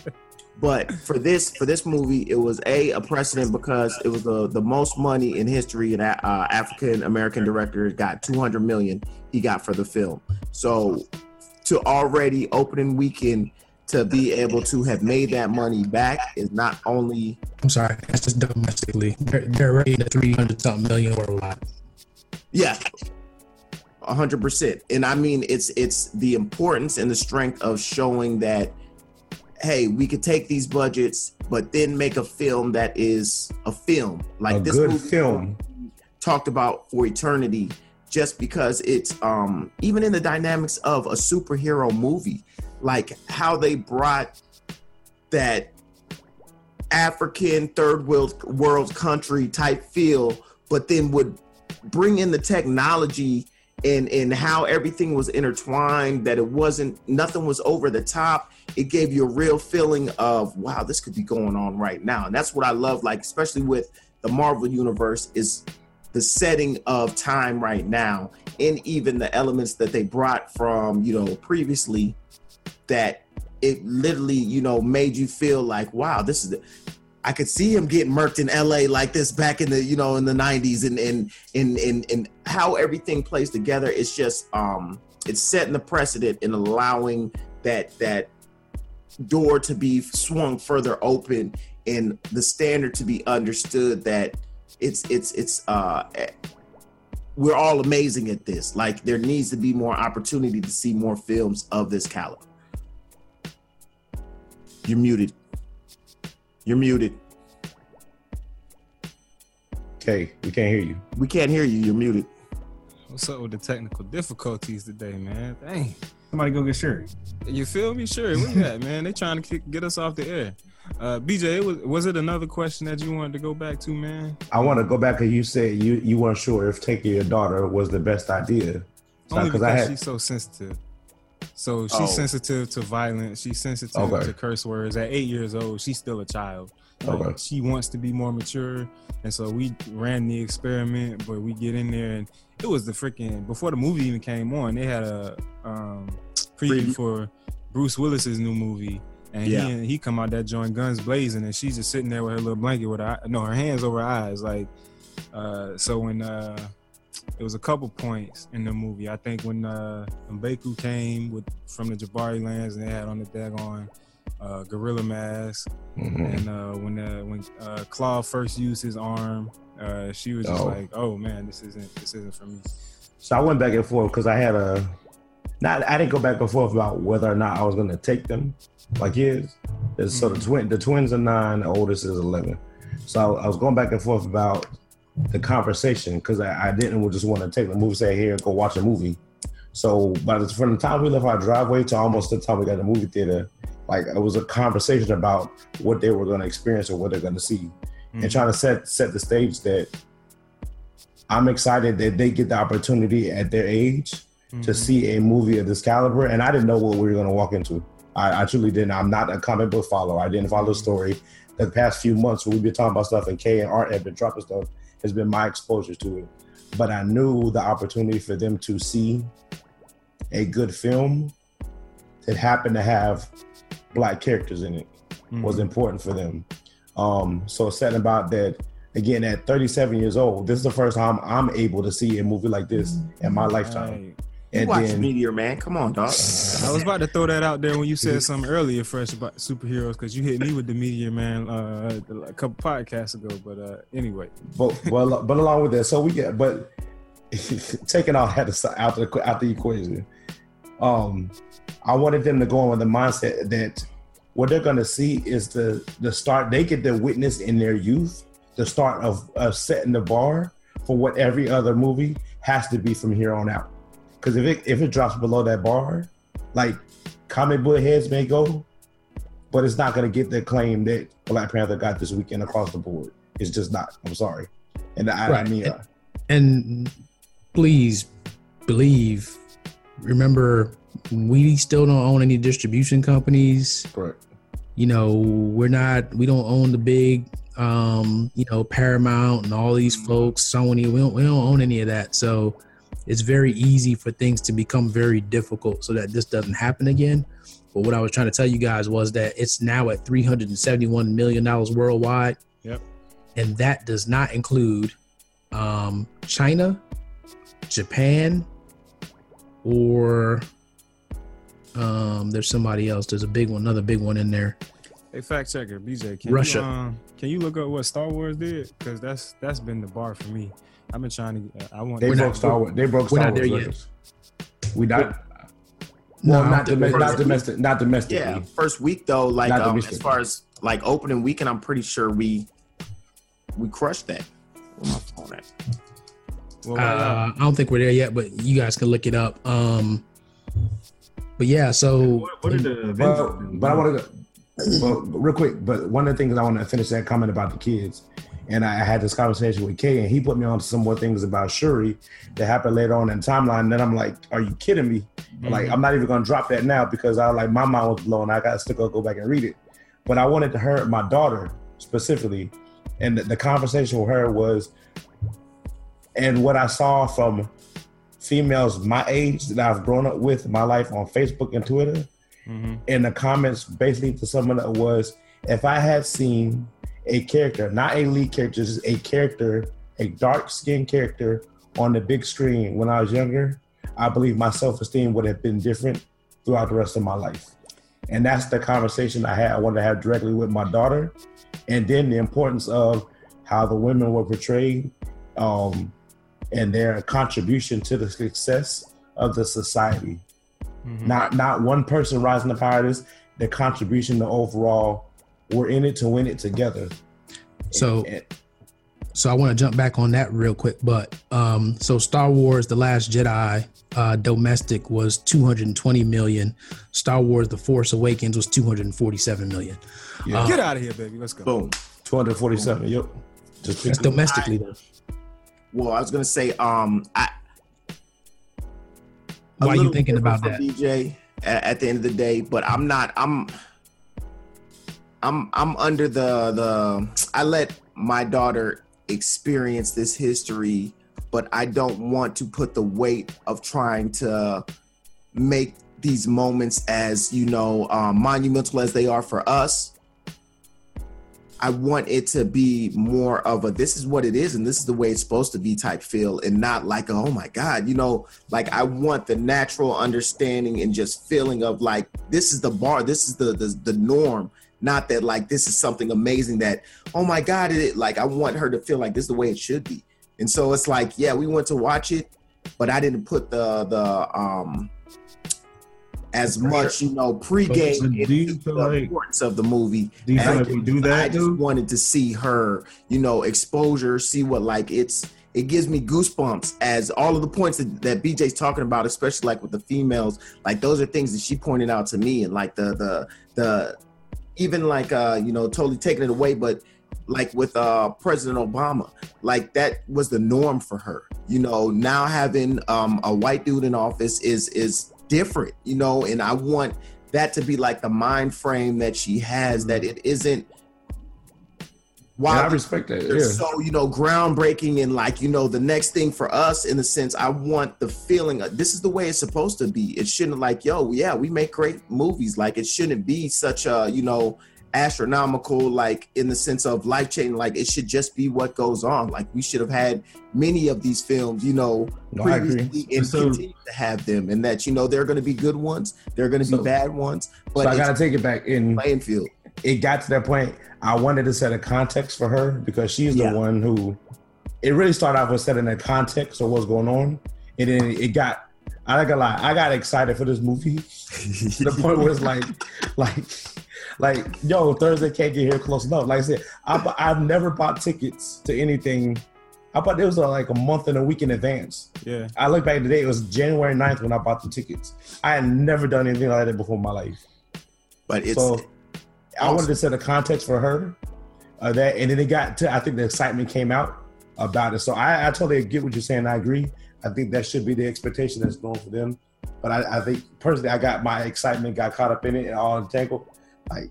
But for this for this movie, it was a a precedent because it was the the most money in history. An uh, African American director got two hundred million. He got for the film. So to already opening weekend to be able to have made that money back is not only I'm sorry, that's just domestically. They're, they're rating at 300 something million worldwide. Yeah. A hundred percent. And I mean it's it's the importance and the strength of showing that hey, we could take these budgets, but then make a film that is a film. Like a this good film. talked about for eternity, just because it's um even in the dynamics of a superhero movie, like how they brought that African third world world country type feel, but then would bring in the technology and and how everything was intertwined that it wasn't nothing was over the top it gave you a real feeling of wow this could be going on right now. And that's what i love like especially with the marvel universe is the setting of time right now and even the elements that they brought from you know previously that it literally you know made you feel like wow this is the, I could see him getting murked in LA like this back in the you know in the 90s and and and and, and how everything plays together it's just um it's setting the precedent and allowing that that door to be swung further open and the standard to be understood that it's it's it's uh we're all amazing at this like there needs to be more opportunity to see more films of this caliber you're muted you're muted Okay, we can't hear you. we can't hear you you're muted What's up with the technical difficulties today, man? Dang. Somebody go get Sherry. You feel me? Sure. Where you at, man? They trying to kick, get us off the air. Uh, BJ, it was was it another question that you wanted to go back to, man? I want to go back and you said you you weren't sure if taking your daughter was the best idea. So, Only 'cause because I had- she's so sensitive. So she's Oh. sensitive to violence. She's sensitive Okay. to curse words. At eight years old, she's still a child. Like, Okay. She wants to be more mature, and so we ran the experiment. But we get in there, and it was the freaking before the movie even came on. They had a um, preview Preview. for Bruce Willis's new movie, and Yeah. he he come out that joint guns blazing, and she's just sitting there with her little blanket with her eye- no her hands over her eyes, like. Uh, so when uh, there was a couple points in the movie. I think when uh Mbaku came with from the Jabari lands and they had on the daggone uh gorilla mask Mhm. and uh when uh when uh Klaue first used his arm, uh she was just Oh. like, Oh man, this isn't this isn't for me. So I went back and forth because I had a not I didn't go back and forth about whether or not I was gonna take them like his. So the twin the twins are nine, the oldest is eleven. So I was going back and forth about the conversation because I, I didn't just want to take the movie, say here, go watch a movie. So by the from the time we left our driveway to almost the time we got the movie theater, like it was a conversation about what they were gonna experience or what they're gonna see. Mhm. And trying to set set the stage that I'm excited that they get the opportunity at their age to Mhm. see a movie of this caliber, and I didn't know what we were going to walk into. I, I truly didn't. I'm not a comic book follower. I didn't follow the story. The past few months, we've been talking about stuff, and Kay and Art have been dropping stuff, has been my exposure to it. But I knew the opportunity for them to see a good film that happened to have black characters in it was Mhm. important for them. Um, so setting about that again at 37 years old, this is the first time I'm able to see a movie like this in my lifetime. Right. you And watch then meteor man come on dog I was about to throw that out there when you said something earlier, fresh about superheroes, because you hit me with the Meteor Man uh, a couple podcasts ago. But uh, anyway, but but, but along with that, so we get but taking all that aside- out the out the equation, um, I wanted them to go on with the mindset that what they're going to see is the the start. They get to witness in their youth the start of, of setting the bar for what every other movie has to be from here on out. Because if it if it drops below that bar, like comic book heads may go, but it's not going to get the claim that Black Panther got this weekend across the board. It's just not. I'm sorry. And I, I mean, uh, And please believe remember we still don't own any distribution companies. Correct. You know, we're not we don't own the big um, you know, Paramount and all these folks, Sony, we don't we don't own any of that. So it's very easy for things to become very difficult so that this doesn't happen again. But what I was trying to tell you guys was that it's now at $371 million worldwide. Yep. And that does not include um, China, Japan, or um, there's somebody else. There's a big one, another big one in there. Hey, fact checker, BJ. Can Russia. You, um, can you look up what Star Wars did? Because that's that's been the bar for me. I've been trying to. I want. They broke not- Star Wars. They broke we're Star not there Wars yet. records. We not. No, Well, don't domestic, not domestic, not domestically. Yeah, first week though, like um, as far as like opening weekend, I'm pretty sure we we crushed that. Where my phone at? Well, why not? Uh, I don't think we're there yet, but you guys can look it up. Um, but yeah, so What, what are the events? But, but I want to, but real quick. But one of the things I want to finish that comment about the kids, and I had this conversation with Kay, and he put me on to some more things about Shuri that happened later on in the timeline. And then I'm like, are you kidding me? Like, I'm not even gonna drop that now because I like my mind was blown. I got to still go go back and read it. But I wanted to her, my daughter specifically, and the, the conversation with her was, and what I saw from females my age that I've grown up with my life on Facebook and Twitter Mhm. in the comments basically to someone that was if I had seen a character, not a lead character, just a character, a dark skinned character on the big screen when I was younger, I believe my self esteem would have been different throughout the rest of my life. And that's the conversation I had. I wanted to have directly with my daughter. And then the importance of how the women were portrayed um, and their contribution to the success of the society Mhm. not not one person rising to power this the contribution to overall we're in it to win it together So- And- so I want to jump back on that real quick. But um, so Star Wars: The Last Jedi uh, domestic was 220 million. Star Wars: The Force Awakens was 247 million. yeah, Get out of here, baby. Let's go. Boom. 247 yep just It's domestically though. Well, I was gonna say, um, I. Why are you thinking about from BJ at, at the end of the day, but I'm not. I'm. I'm I'm under the the. I let my daughter experience this history, but I don't want to put the weight of trying to make these moments as you know um, monumental as they are for us. I want it to be more of a this is what it is and this is the way it's supposed to be type feel and not like a, oh my god you know like I want the natural understanding and just feeling of like this is the bar this is the the, the norm. Not that like this is something amazing that oh my god it like I want her to feel like this is the way it should be. And so it's like yeah we went to watch it but I didn't put the the um as much you know pregame So do you feel the like- importance of the movie Do you feel like we do that, I just dude? wanted to see her, you know, exposure, see what like it's it gives me goosebumps as all of the points that, that BJ's talking about, especially like with the females, like those are things that she pointed out to me and like the the the even like uh, you know, totally taking it away, but like with uh President Obama, like that was the norm for her. You know, now having um a white dude in office is is different, you know, and I want that to be like the mind frame that she has that mm-hmm. it isn't yeah, I respect that yeah. so you know groundbreaking and like you know the next thing for us in the sense i want the feeling of this is the way it's supposed to be. It shouldn't like yo yeah we make great movies. Like it shouldn't be such a you know astronomical like in the sense of life changing like it should just be what goes on. Like we should have had many of these films you know No, previously and So- continue to have them and that you know they're going to be good ones they're going to So- be bad ones but so I gotta take it back. In playing field. it got to that point I wanted to set a context for her because she's Yeah. the one who it really started off with setting a context of what's going on and then it got I ain't gonna lie I got excited for this movie to the point where it's like, like, like, yo, Thursday can't get here close enough. Like I said, I, i've never bought tickets to anything. I bought it was uh, like a month and a week in advance. Yeah. I look back today, it was January 9th when I bought the tickets. I had never done anything like that before in my life. but it's so I wanted to set a context for her. Uh, that and then it got to I think the excitement came out about it. So I, I totally get what you're saying. I agree. I think that should be the expectation that's going for them But I, I think personally, I got my excitement got caught up in it and all entangled. Like,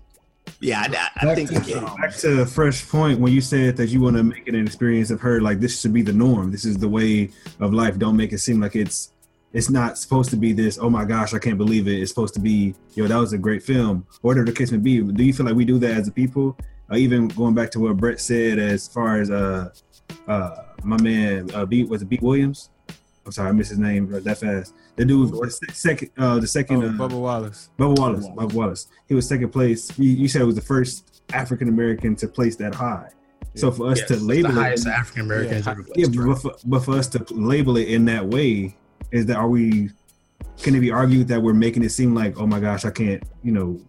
Yeah, I, I- I Back think to, um, back to the fresh point when you said that you want to make it an experience of her like this should be the norm. This is the way of life. Don't make it seem like it's it's not supposed to be this. Oh my gosh, I can't believe it. It's supposed to be yo. That was a great film. Or whatever the case may be. Do you feel like we do that as a people? Uh, even going back to what Brett said as far as uh uh my man uh B was it beat Williams? I'm sorry, I missed his name that fast. The dude was the second uh the Oh, second uh, Bubba Wallace. Bubba Wallace. Bubba Wallace. He was second place. You, you said it was the first African American to place that high. So for us Yes, to label the it, highest African Americans Yeah, yeah, but for, but for us to label it in that way, is that are we? Can it be argued that we're making it seem like, oh my gosh, I can't, you know?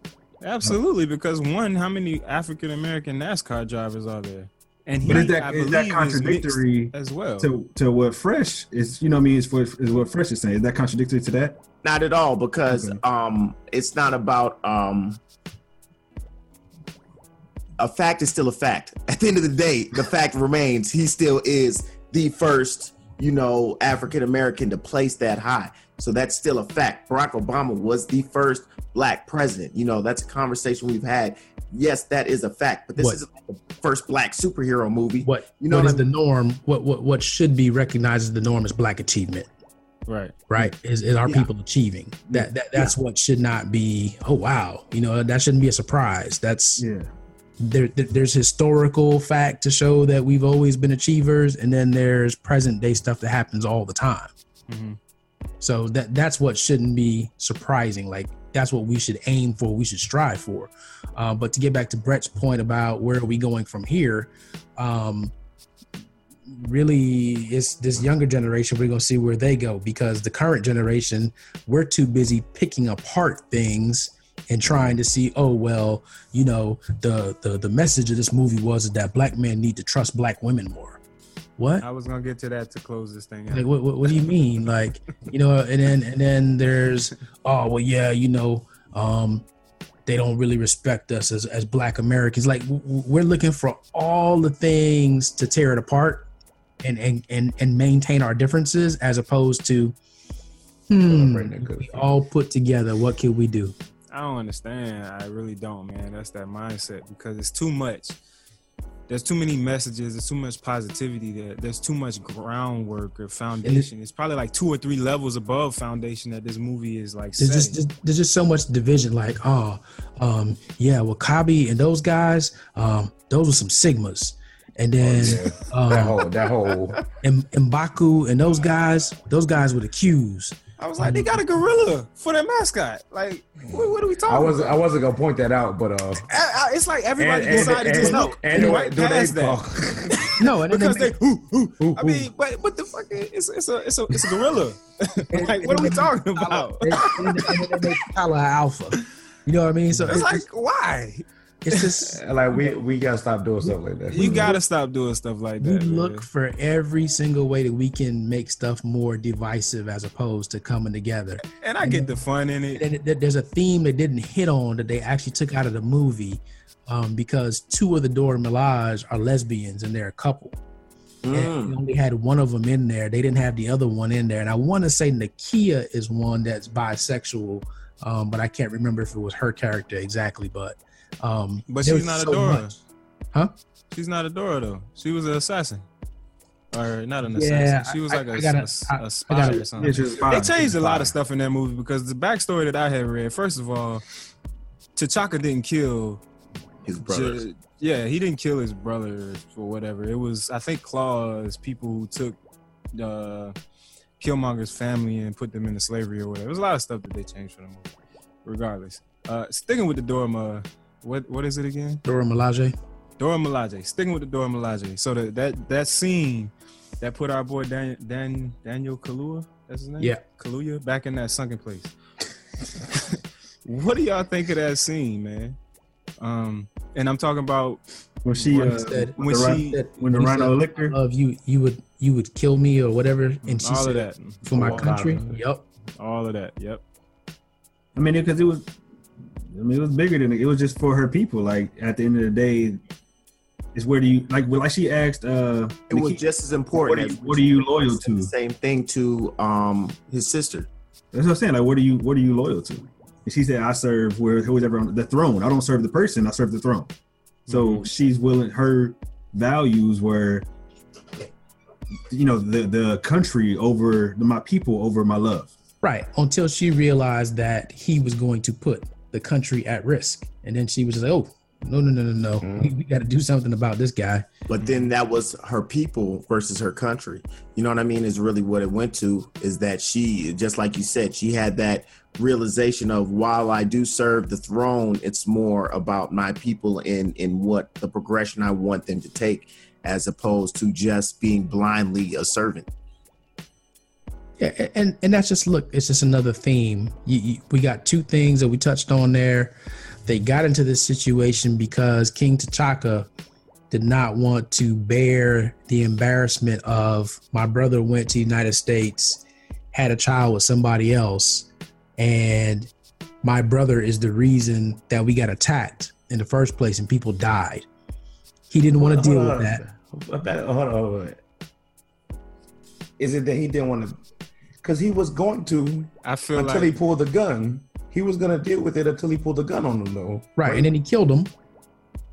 Absolutely, because one, how many African American NASCAR drivers are there? And he, But is I that is that contradictory as well? to to what Fresh is? You know, what I mean, is, for, is what Fresh is saying. Is that contradictory to that? Not at all, because Okay. um, it's not about um, a fact is still a fact. At the end of the day, the fact remains he still is the first, you know, African American to place that high. So that's still a fact. Barack Obama was the first black president. You know, that's a conversation we've had. Yes, that is a fact, but this What? isn't like the first black superhero movie. What You know what what is I the norm? What what what should be recognized as the norm is black achievement, right. right? Is, is our Yeah. people achieving that? That that's what should not be. Oh wow, you know that shouldn't be a surprise. That's Yeah. there, there- there's historical fact to show that we've always been achievers and then there's present day stuff that happens all the time hmm so that that's what shouldn't be surprising like that's what we should aim for we should strive for. Uh, but to get back to brett's point about where are we going from here um, really it's this younger generation we're going to see where they go because the current generation we're too busy picking apart things and trying to see oh well you know the the, the message of this movie was that black men need to trust black women more what I was gonna get to that to close this thing out. like what, what, what do you mean like you know and then and then there's oh well yeah you know um they don't really respect us as, as black americans like w- w- we're looking for all the things to tear it apart and and and, and maintain our differences as opposed to hmm Celebrating that good we all put together what can we do I don't understand. I really don't, man. That's that mindset because it's too much. There's too many messages. There's too much positivity there. There's too much groundwork or foundation. It's probably like two or three levels above foundation that this movie is like there's just setting. there's, there's just so much division like oh um yeah W'Kabi and those guys um those were some sigmas and then Yeah. um, that whole that whole M- Mbaku and those guys, those guys were the Qs. I was like, they got a gorilla for their mascot. Like, what, what are we talking? I wasn't about? I wasn't gonna point that out, but uh I- I- it's like everybody and- and- decided and- to know. and do right do they past that. call- No, and because they, they, ooh, ooh. Ooh, I mean, but but the fucking it's it's a it's a it's a gorilla. like, what are we talking about? and, and, then- and then they make Kala Alpha. You know what I mean? So It's it's, like why? It's just like we we gotta stop doing stuff like that. You gotta stop doing stuff like that. we look man. for every single way that we can make stuff more divisive as opposed to coming together. and I get the fun in it. And there's a theme they didn't hit on that they actually took out of the movie um, because two of the Dora Milaje are lesbians and they're a couple. and Mm. we only had one of them in there. They didn't have the other one in there. And I want to say Nakia is one that's bisexual, um, but I can't remember if it was her character exactly. But um, But there she's was not a so Dora. much. Huh? She's not a Dora though. She was an assassin, or not an assassin. Yeah, she was I- like a I gotta- a I- I spy gotta- or something. just They changed a lot of stuff in that movie because the backstory that I had read, first of all, T'Chaka didn't kill. His brother. Ju- yeah, he didn't kill his brother or whatever. It was, I think, Klaue's people who took uh, Killmonger's family and put them into slavery or whatever. There's a lot of stuff that they changed for the movie. Regardless, uh, sticking with the Dora, what what is it again? Dora Milaje. Dora Milaje. Sticking with the Dora Milaje. So that that that scene that put our boy Dan, Dan Daniel Kaluuya, that's his name. Yeah. Kaluuya back in that sunken place. what do y'all think of that scene, man? Um, and I'm talking about when she When uh, said- when, when she- That- when the he rhino said, licked her. Of you, you would you would kill me or whatever, and she all said, of that, for my All country. Yep. all of that. Yep. I mean, because it was, I mean, it was bigger than it. It was just for her people. Like at the end of the day, it's where do you like? Well, like she asked, uh, It was Nikki, just as what important. are, you, what are you loyal said the to? Same thing to um his sister. That's what I'm saying. Like, what are you what are you loyal to? And she said, I serve where who was ever on the throne. I don't serve the person, I serve the throne. So Mhm. she's willing her values were you know, the the country over my people over my love. Right. Until she realized that he was going to put the country at risk. And then she was like, oh, no, no, no, no, no. Mhm. We, we got to do something about this guy. But then that was her people versus her country. You know what I mean? Is really what it went to is that she, just like you said, she had that realization of while I do serve the throne, it's more about my people and in what the progression I want them to take, as opposed to just being blindly a servant. Yeah, and and that's just look. It's just another theme. You, you, we got two things that we touched on there. They got into this situation because King T'Chaka did not want to bear the embarrassment of my brother went to the United States, had a child with somebody else, and my brother is the reason that we got attacked in the first place and people died. He didn't want to deal Hold with on. that. Hold on, hold on, hold on. Is it that he didn't want to? Because he was going to I feel until like he pulled the gun. He was going to deal with it until he pulled the gun on him, though. Right. And then he killed him.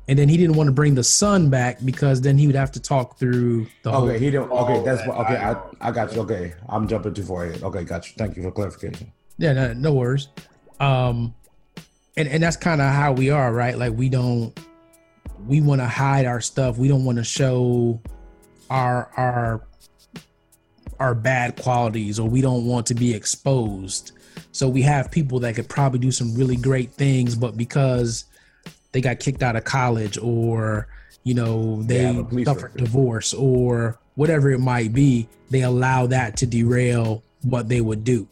And then he didn't want to bring the son back because then he would have to talk through the whole Okay, he didn't. Okay, all that's that what. Okay, I, dialogue. I got you. Okay, I'm jumping too far ahead. Okay, got you. Thank you for clarification. Yeah, no, no worries. Um and and that's kind of how we are, right? Like we don't we want to hide our stuff. We don't want to show our our our bad qualities or we don't want to be exposed. So we have people that could probably do some really great things but because they got kicked out of college or you know They they have a police suffered record. divorce or whatever it might be, they allow that to derail what they would do.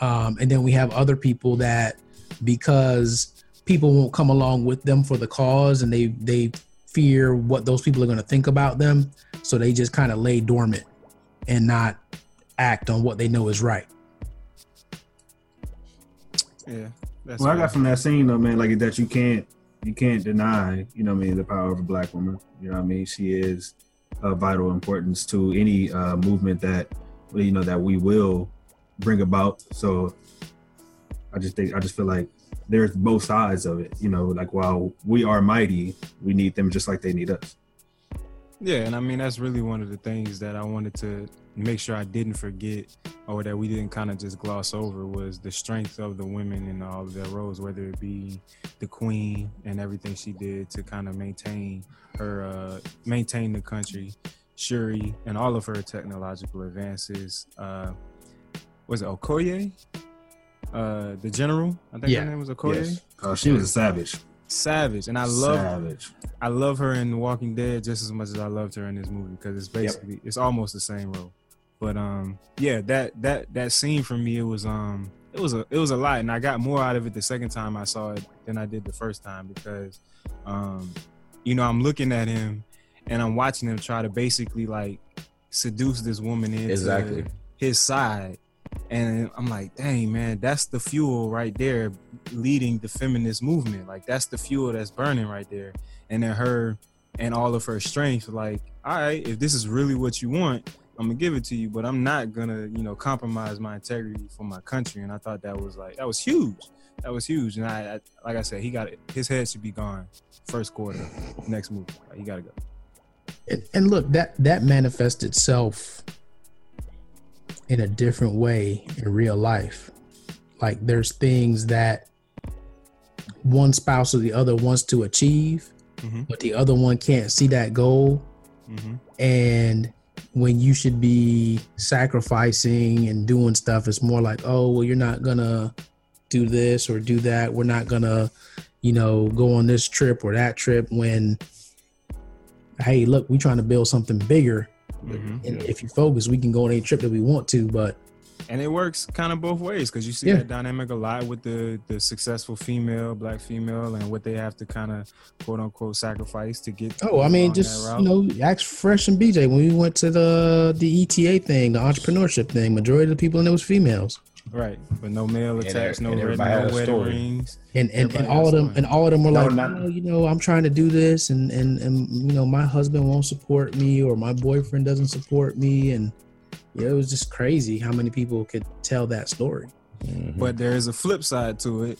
Um, and then we have other people that because people won't come along with them for the cause and they they fear what those people are going to think about them so they just kind of lay dormant and not act on what they know is right yeah. That's Well, I got from that scene though, man, like that you can't you can't deny, you know what I mean, the power of a black woman. You know what I mean? She is of vital importance to any uh movement that you know that we will bring about. So I just think I just feel like there's both sides of it. You know, like while we are mighty, we need them just like they need us. Yeah, and I mean that's really one of the things that I wanted to make sure I didn't forget or that we didn't kind of just gloss over was the strength of the women in all of their roles, whether it be the queen and everything she did to kind of maintain her uh maintain the country, Shuri and all of her technological advances. Uh was it Okoye? Uh the general? I think Yeah. her name was Okoye. Yes. Uh, she was a savage. Savage. And I love savage. I love her in The Walking Dead just as much as I loved her in this movie because it's basically it's almost the same role. But um yeah, that that that scene for me it was um it was a it was a lot and I got more out of it the second time I saw it than I did the first time because um you know I'm looking at him and I'm watching him try to basically like seduce this woman into Exactly. his side and I'm like, dang man, that's the fuel right there leading the feminist movement. Like that's the fuel that's burning right there. And then her and all of her strength, like, all right, if this is really what you want, I'm gonna give it to you, but I'm not gonna, you know, compromise my integrity for my country. And I thought that was like that was huge. That was huge. And I, I like I said, he got it. His head should be gone first quarter, next move. Like, he gotta go. and, and look that that manifests itself in a different way in real life like there's things that one spouse or the other wants to achieve Mhm. but the other one can't see that goal Mm-hmm. and when you should be sacrificing and doing stuff it's more like oh well you're not gonna do this or do that we're not gonna you know go on this trip or that trip when hey look we're trying to build something bigger Mm-hmm. and if you focus we can go on any trip that we want to but and it works kind of both ways because you see Yeah. that dynamic a lot with the the successful female black female and what they have to kind of quote unquote sacrifice to get oh i mean just you know ask fresh and bj when we went to the the eta thing the entrepreneurship thing majority of the people in it was females. Right but no male And attached no and red no wedding rings. And and, and all of them and all of them were No, like not- "Oh, you know i'm trying to do this and and and you know my husband won't support me or my boyfriend doesn't support me and yeah it was just crazy how many people could tell that story Mhm. But there is a flip side to it,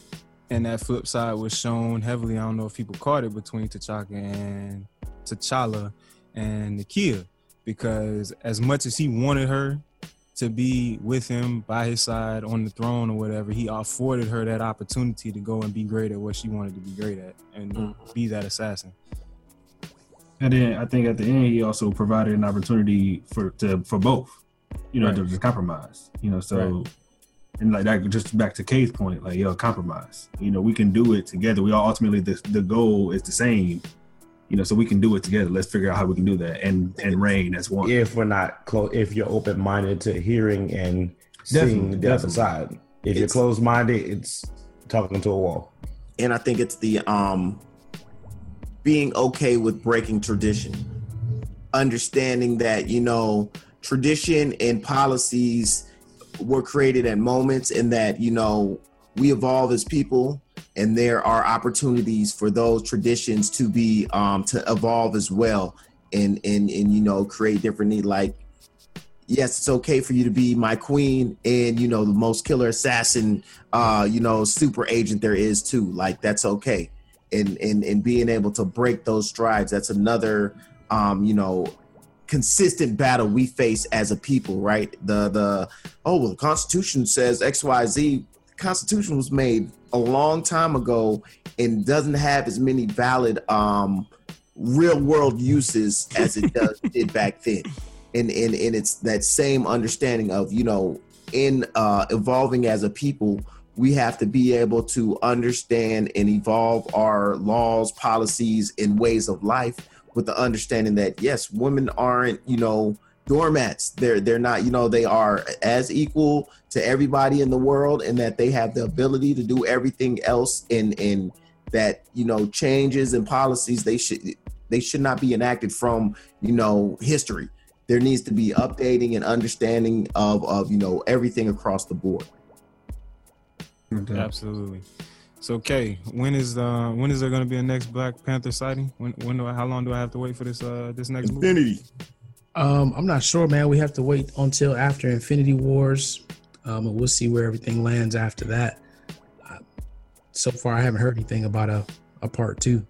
and that flip side was shown heavily. I don't know if people caught it between T'Chaka and T'Challa and Nakia, because as much as he wanted her to be with him by his side on the throne or whatever, he afforded her that opportunity to go and be great at what she wanted to be great at and Mhm. be that assassin. And then I think at the end he also provided an opportunity for to for both, you know, Right. to, to compromise. You know, so Right. and like that just back to Kay's point, like yo, compromise. You know, we can do it together. We all ultimately the the goal is the same. You know, so we can do it together. Let's figure out how we can do that and and reign as one. if we're not close, if you're open minded to hearing and Definitely, seeing the other side, if you're closed minded, it's talking to a wall. and I think it's the um being okay with breaking tradition, understanding that you know tradition and policies were created at moments, and that you know we evolve as people, and there are opportunities for those traditions to be um to evolve as well, and and and you know create different need like. Yes, it's okay for you to be my queen and you know the most killer assassin uh you know super agent there is too like that's okay and and and being able to break those strides that's another um you know consistent battle we face as a people right? The the oh well the constitution says xyz constitution was made a long time ago and doesn't have as many valid um real world uses as it does did back then. And and and it's that same understanding of you know in uh, evolving as a people, we have to be able to understand and evolve our laws, policies, and ways of life with the understanding that yes, women aren't you know doormats. They're they're not you know they are as equal to everybody in the world, and that they have the ability to do everything else. And and that you know changes and policies they should they should not be enacted from you know history there needs to be updating and understanding of of you know everything across the board. Absolutely. So, Kay, when is uh when is there going to be a next Black Panther sighting? When when do I, how long do I have to wait for this uh this next movie? Um, I'm not sure, man. We have to wait until after Infinity Wars, um, and we'll see where everything lands after that. Uh, so far, I haven't heard anything about a, a part two.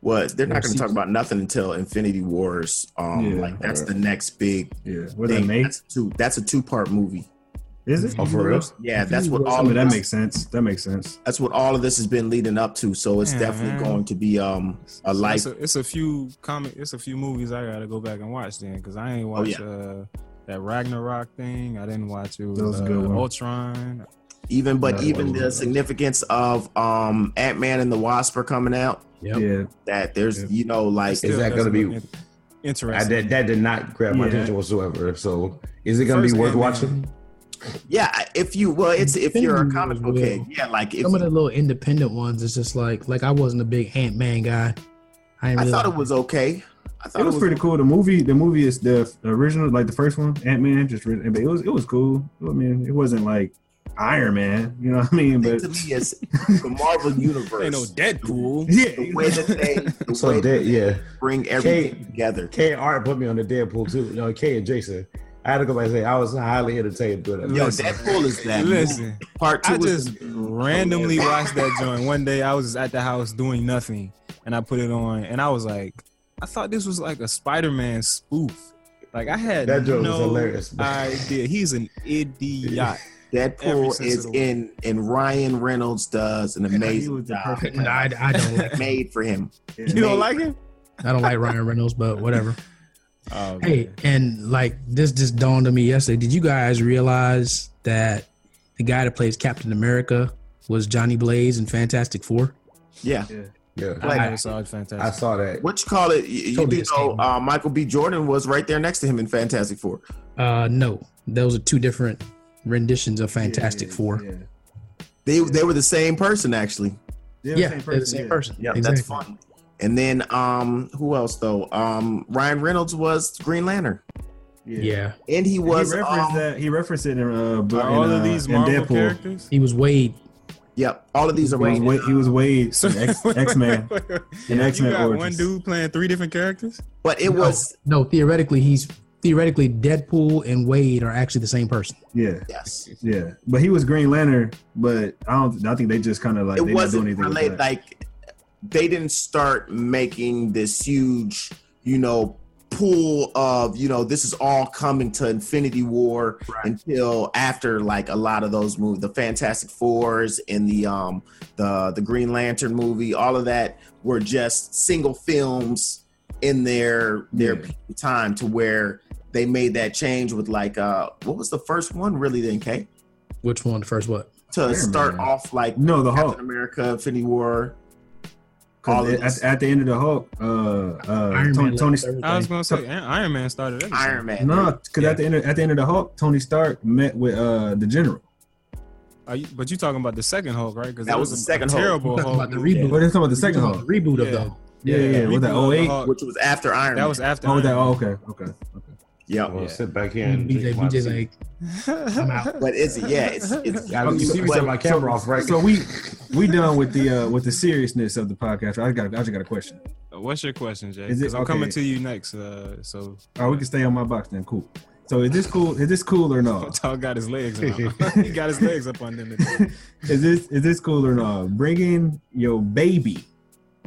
What they're not going to talk about nothing until Infinity Wars. Um, Yeah. like that's the next big Yeah, what that thing. make? That's two. That's a two part movie. Is it? Oh, for real? Yeah, that's what all I mean, of that makes sense. That makes sense. that's what all of this has been leading up to. So it's Yeah, definitely man. going to be um a So life. It's a, it's a few comic. It's a few movies I gotta go back and watch then because I ain't watched yeah. uh, that Ragnarok thing. I didn't watch it. That was uh, good one. Ultron. even but Yeah, even the significance of um Ant Man and the Wasp are coming out. Yep. Yeah, That there's Yeah. you know like Still that gonna be- look in- I, interesting? that, that did not grab my Yeah. attention whatsoever. So, is it going to First be worth Ant-Man. watching? Yeah if you well it's if you're a comic book Wars head yeah like if Some of the little independent ones, it's just like like I wasn't a big Ant Man guy. I, I really thought it was okay. I thought it was pretty cool. The movie, the movie is the original, like the first one, Ant Man. Just re- but it was it was cool. I mean, it wasn't like Iron Man, you know what I mean? But But to me, it's the Marvel universe. Ain't no Deadpool. yeah, the way that they, the So, way that, that yeah. bring everything Kate- together. K and Art put me on the Deadpool too. You know, K and Jason. I had to go back and say I was highly entertained doing that. Yo, Listen. Deadpool is that. Listen, part two I is just randomly watched that joint one day. I was at the house doing nothing, and I put it on, and I was like, I thought this was like a Spider-Man spoof. Like I had That joke was no hilarious. idea. He's an idiot. Deadpool is of the word. in, and Ryan Reynolds does an amazing job. perfect No, I, I don't like Made for him. You don't like him? I don't like Ryan Reynolds, but whatever. Oh, Hey, and like this just dawned on me yesterday. Did you guys realize that the guy that plays Captain America was Johnny Blaze in Fantastic Four? Yeah. Yeah, I never saw it. Fantastic. I saw that. What you call it? You, you Totally do know uh, Michael B. Jordan was right there next to him in Fantastic Four. Uh, no, those are two different renditions of Fantastic Yeah, Four. Yeah, They they were the same person actually. Yeah, they're the same person. Yeah, exactly. that's fun. And then um who else though? Um Ryan Reynolds was Green Lantern. Yeah, yeah. And he was he referenced um, that. He referenced it in uh, Are all in, of uh, these Marvel Deadpool. characters? he was Wade. Yep, all of these are He was, Marvel. Wade, he was Wade So- X, X-Men. In You X-Men got one dude playing three different characters. But it No, was no. Theoretically, he's theoretically, Deadpool and Wade are actually the same person. Yeah, Yes. yeah. But he was Green Lantern, but I don't. I think they just kind of like it they not doing wasn't anything. with related. that. Like they didn't start making this huge, you know, pool of you know this is all coming to Infinity War Right. until after like a lot of those movies, the Fantastic Fours and the um the the Green Lantern movie, all of that were just single films in their their Yeah. time to where they made that change with like uh what was the first one really then K Which one? The first what? to Iron start Man. off like no, the Captain Hulk. America, Infinity War. All 'Cause of at, at the end of the Hulk, uh, uh, Iron Tony, Man. Tony. I was gonna say Iron Iron Man started everything. Iron Man. no, because Yeah. at the end of, at the end of the Hulk, Tony Stark met with uh the General. Are you, but you talking about the second Hulk, right? Because That was the second Hulk. terrible You're talking Hulk. about the movie. reboot. What are you talking about? The second You're Hulk? the reboot of Yeah. though. Yeah, yeah, yeah. the Was that reboot of the 08? Which was after Iron That Man. was after. Oh, Iron that. Oh, okay, okay, okay. Yeah. Well, sit back here and BJ, drink my BJ's tea. like, I'm out. But it's yeah, it's it's Yeah, you see me set my camera off, right? So we we done with the uh with the seriousness of the podcast. I got I just got a question. What's your question, Jay? Because I'm coming to you next. Uh, so All right, we can stay on my box then. Cool. So is this cool? Is this cool or not? Dog got his legs. he got his legs up on them. is this is this cool or not? Bringing your baby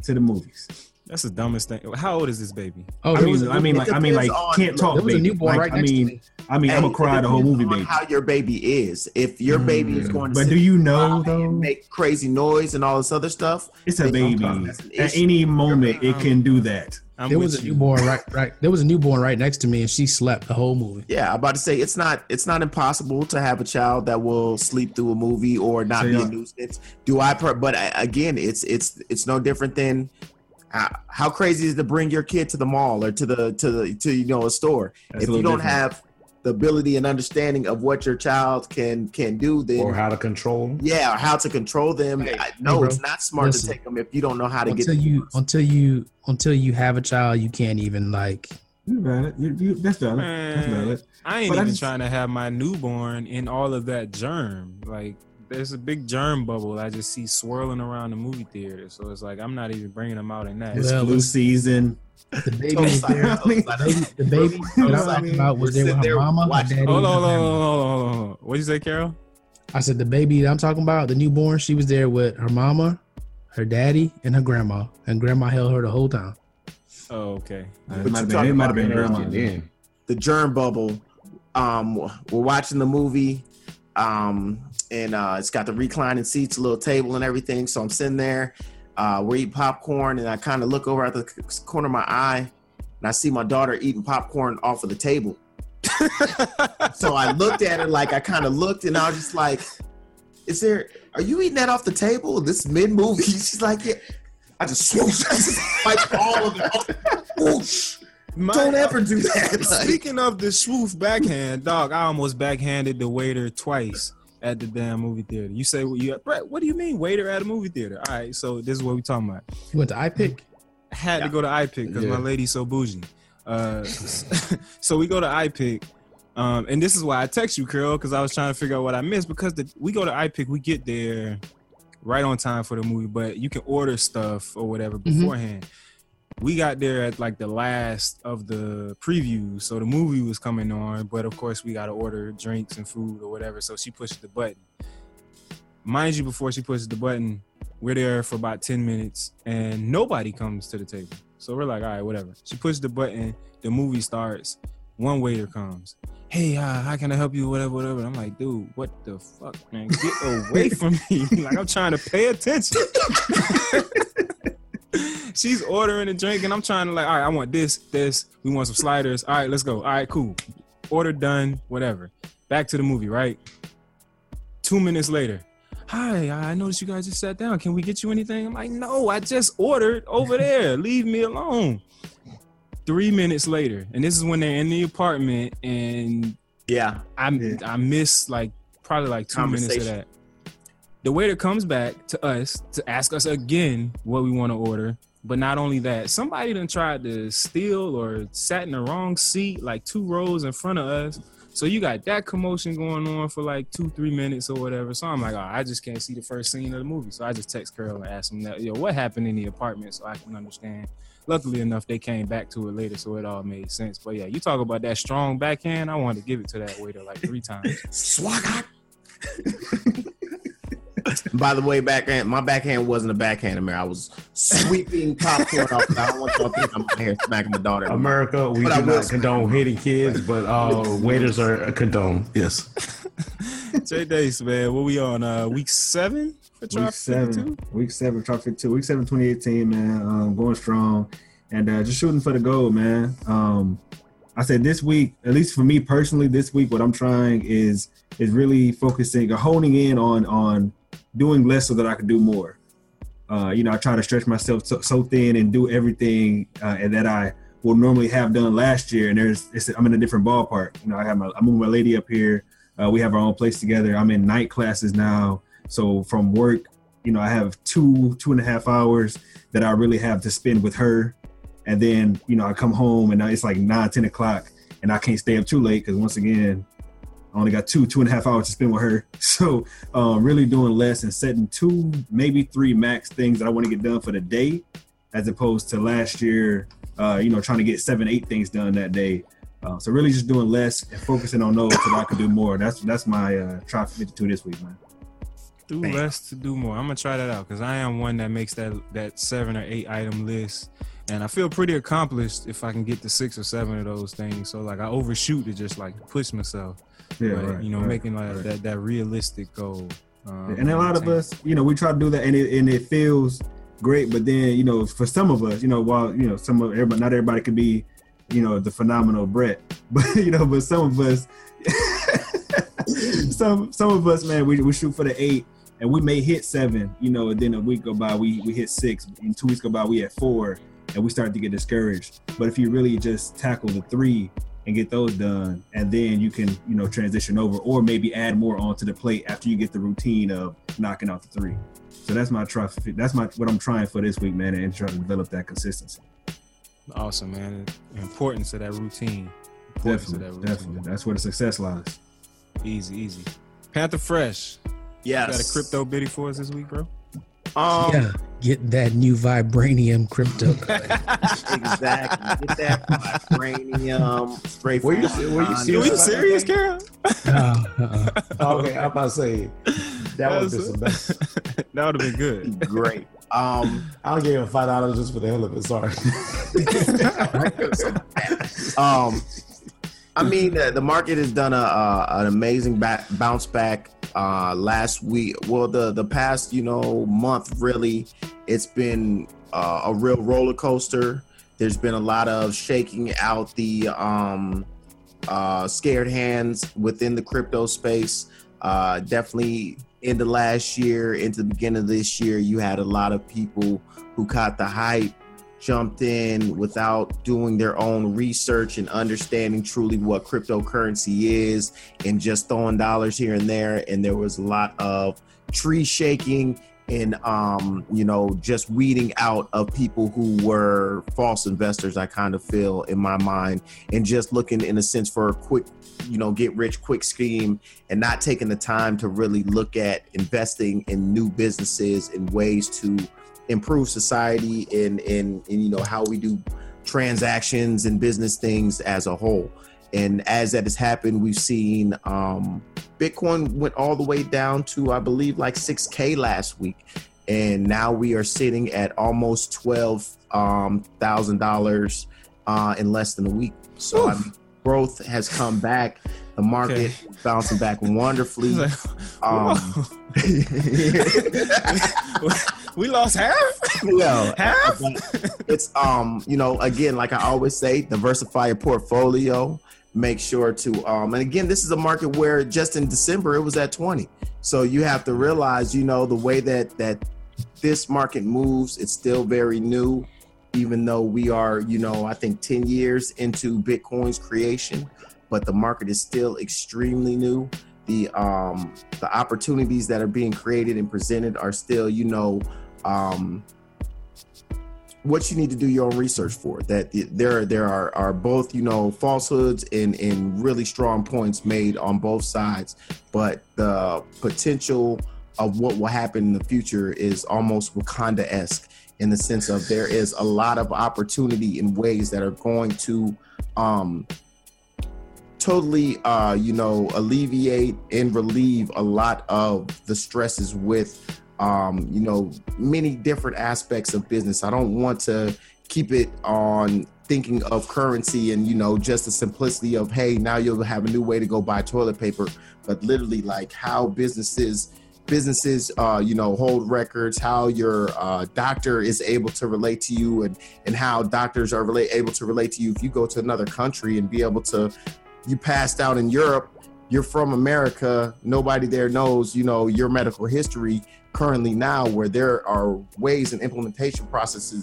to the movies. That's the dumbest thing. How old is this baby? Oh, I mean, was, I mean, like, I mean, like, on- can't talk. there was a baby. newborn Like, right I next mean, to me. I mean, I'm gonna cry the whole movie, baby. How your baby is. If your baby is Mm. going to But do you know though? make crazy noise and all this other stuff, It's a baby. sometimes that's an At any moment, it can do that. I'm There was a you. newborn right, right. There was a newborn right next to me, and she slept the whole movie. yeah, I'm about to say it's not it's not impossible to have a child that will sleep through a movie or not So be a nuisance. Do I? Per- but I, again, it's it's it's no different than how, how crazy is it to bring your kid to the mall or to the to the to you know a store. That's if a you don't different. have the ability and understanding of what your child can can do, then or how to control them. yeah, or how to control them. Hey, I, no, hey, bro. it's not smart Listen. to take them if you don't know how to get. Until them you, first. until you, until you have a child, you can't even like. You valid. You, you, that's valid. That's Man, valid. I ain't But I even just- trying to have my newborn in all of that germ. Like, there's a big germ bubble I just see swirling around the movie theater. So it's like I'm not even bringing them out in that. It's Well, flu season. The baby Total was there. side- total side- The baby, the baby that I talked about was there with her there mama, her daddy. Hold on, hold on, hold on, hold on. What'd you say, Carol? I said the baby that I'm talking about, the newborn, she was there with her mama, her daddy, and her grandma, and grandma held her the whole time. Oh, okay. But it might have been, might have been grandma. And then the germ bubble. Um, we're watching the movie, um, and uh, it's got the reclining seats, a little table, and everything. So I'm sitting there, uh, we're eating popcorn, and I kind of look over at the corner of my eye, and I see my daughter eating popcorn off of the table. so I looked at her like I kind of looked, and I was just like, "Is there? Are you eating that off the table? This mid movie?" She's like, "Yeah." I just I just wiped all of it. Whoosh. My- Don't ever do that. Like, Speaking of the swoof backhand, dog, I almost backhanded the waiter twice at the damn movie theater. You say, well, you, Brett, what do you mean waiter at a movie theater? All right, so this is what we talking about. You went to iPic. had to go to iPic because Yeah. my lady's so bougie. Uh, so we go to iPic, um, and this is why I text you, Carol, because I was trying to figure out what I missed. Because the, we go to iPic, we get there right on time for the movie, but you can order stuff or whatever Mhm. beforehand. We got there at like the last of the previews, so the movie was coming on, but of course we got to order drinks and food or whatever. So she pushed the button. Mind you, before she pushes the button, we're there for about 10 minutes and nobody comes to the table. So we're like, all right, whatever. She pushes the button, the movie starts, one waiter comes. Hey, uh, how can I help you? Whatever, whatever. I'm like, dude, what the fuck, man? Get away from me. like, I'm trying to pay attention. She's ordering a drink, and I'm trying to, like, all right, I want this, this. We want some sliders. All right, let's go. All right, cool. Order done, whatever. Back to the movie, right? Two minutes later, hi, I noticed you guys just sat down. Can we get you anything? I'm like, no, I just ordered over there. Leave me alone. Three minutes later, and this is when they're in the apartment, and yeah, I Yeah. I miss like probably like two minutes of that. The waiter comes back to us to ask us again what we want to order. But not only that, somebody done tried to steal or sat in the wrong seat, like two rows in front of us. So you got that commotion going on for like two, three minutes or whatever. So I'm like, oh, I just can't see the first scene of the movie. So I just text Carol and ask him that, yo, what happened in the apartment so I can understand. Luckily enough, they came back to it later, so it all made sense. But yeah, you talk about that strong backhand. I wanted to give it to that waiter like three times. Swag. By the way, backhand, my backhand wasn't a backhand, Amir. I was sweeping popcorn off. I don't want y'all to think I'm out here smacking my daughter. America, we But do not condone hitting kids, but uh, waiters are condoned. Yes. Jay Dace, man, what we on? Uh, week seven for Week seven, 52? week seven, traffic two, week seven, 2018, man. Um, going strong and uh, just shooting for the goal, man. Um, I said this week, at least for me personally, this week, what I'm trying is is really focusing or honing in on on doing less so that I could do more. Uh, you know, I try to stretch myself so, so thin and do everything uh, and that I would normally have done last year. And there's, I'm in a different ballpark. You know, I have my, I'm with my lady up here. Uh, we have our own place together. I'm in night classes now. So from work, you know, I have two, two and a half hours that I really have to spend with her. And then, you know, I come home and it's like nine, 10 o'clock and I can't stay up too late because once again, I only got two, two and a half hours to spend with her. So um, really doing less and setting two, maybe three max things that I want to get done for the day, as opposed to last year, uh, you know, trying to get seven, eight things done that day. Uh, so really just doing less and focusing on those so I can do more. That's that's my uh, try 52 this week, man. Do Bam. less to do more. I'm gonna try that out because I am one that makes that that seven or eight item list, and I feel pretty accomplished if I can get to six or seven of those things. So like I overshoot to just like push myself, Yeah, but, right, you know, right, making like right. that that realistic goal. Um, and a lot of us, you know, we try to do that, and it and it feels great. But then, you know, for some of us, you know, while you know, some of everybody, not everybody could be, you know, the phenomenal Brett, but you know, but some of us, some some of us, man, we, we shoot for the eight, and we may hit seven, you know, and then a week go by, we we hit six, and two weeks go by, we at four, and we start to get discouraged. But if you really just tackle the three and get those done, and then you can, you know, transition over, or maybe add more onto the plate after you get the routine of knocking out the three. So that's my try. That's my what I'm trying for this week, man, and try to develop that consistency. awesome, man. The importance of that routine. Importance of Definitely, that routine. definitely. That's where the success lies. Easy, easy. Panther Fresh. Yes. You got a crypto biddy for us this week, bro? Um, yeah, get that new vibranium crypto. exactly. Get that vibranium straight Were from you- were you serious? Are you serious, Carol? Uh, uh, Okay, I'm about to say that would have been some best. that would have been good. Great. Um, I'll give him five dollars just for the hell of it. Sorry. um, I mean, uh, the market has done a, a an amazing back, bounce back uh, last week. Well, the the past you know month really, it's been uh, a real roller coaster. There's been a lot of shaking out the um, uh, scared hands within the crypto space. Uh, definitely the last year, into the beginning of this year, you had a lot of people who caught the hype jumped in without doing their own research and understanding truly what cryptocurrency is and just throwing dollars here and there. And there was a lot of tree shaking and um you know just weeding out of people who were false investors i kind of feel in my mind. And just looking in a sense for a quick you know get rich quick scheme and not taking the time to really look at investing in new businesses and ways to improve society and in in you know how we do transactions and business things as a whole. And as that has happened we've seen um bitcoin went all the way down to i believe like 6k last week. And now we are sitting at almost twelve um thousand dollars uh in less than a week. So I mean, growth has come back. The market Okay. bouncing back wonderfully. Um we lost half. Well, Half? it's um, you know, again, like I always say, diversify your portfolio. Make sure to um, and again, this is a market where just in December it was at 20. So you have to realize, you know, the way that that this market moves, it's still very new, even though we are, you know, I think 10 years into Bitcoin's creation, but the market is still extremely new. The um the opportunities that are being created and presented are still, you know, um what you need to do your own research for. That there there are are both you know falsehoods and and really strong points made on both sides, but the potential of what will happen in the future is almost Wakanda esque in the sense of there is a lot of opportunity in ways that are going to um totally uh you know alleviate and relieve a lot of the stresses with um you know many different aspects of business. I don't want to keep it on thinking of currency and you know just the simplicity of hey now you'll have a new way to go buy toilet paper. But literally like how businesses businesses uh, you know hold records how your uh, doctor is able to relate to you and and how doctors are relate, able to relate to you. If you go to another country and be able to you passed out in europe you're from america nobody there knows you know your medical history currently now where there are ways and implementation processes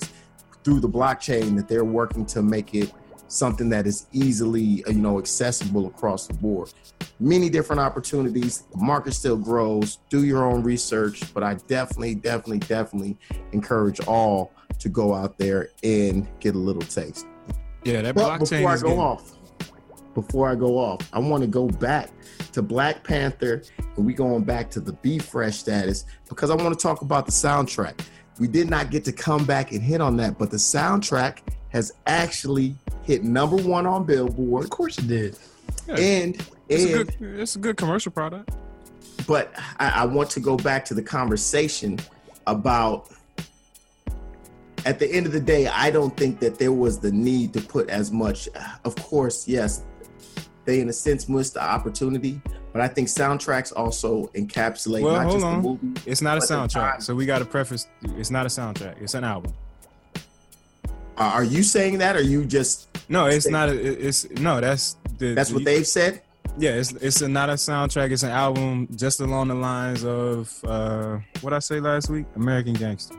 through the blockchain that they're working to make it something that is easily uh, you know accessible across the board. Many different opportunities. The market still grows. Do your own research but i definitely definitely definitely encourage all to go out there and get a little taste. Yeah, that but blockchain before i go getting- off before i go off i want to go back to black panther and we going back to the b fresh status because i want to talk about the soundtrack we did not get to come back and hit on that but the soundtrack has actually hit number one on billboard Of course it did. Yeah. and It's a good, it's a good commercial product. but I, I want to go back to the conversation about at the end of the day i don't think that there was the need to put as much of course yes they in a sense missed the opportunity but i think soundtracks also encapsulate Well, not hold just on. the movie It's not a But the time- soundtrack, so we got to preface. It's not a soundtrack. It's an album. Uh, are you saying that or you just No, it's not. A, it's no. That's the. that's what they've said Yeah, it's it's a, not a soundtrack. It's an album, just along the lines of uh, what I say last week, American Gangster.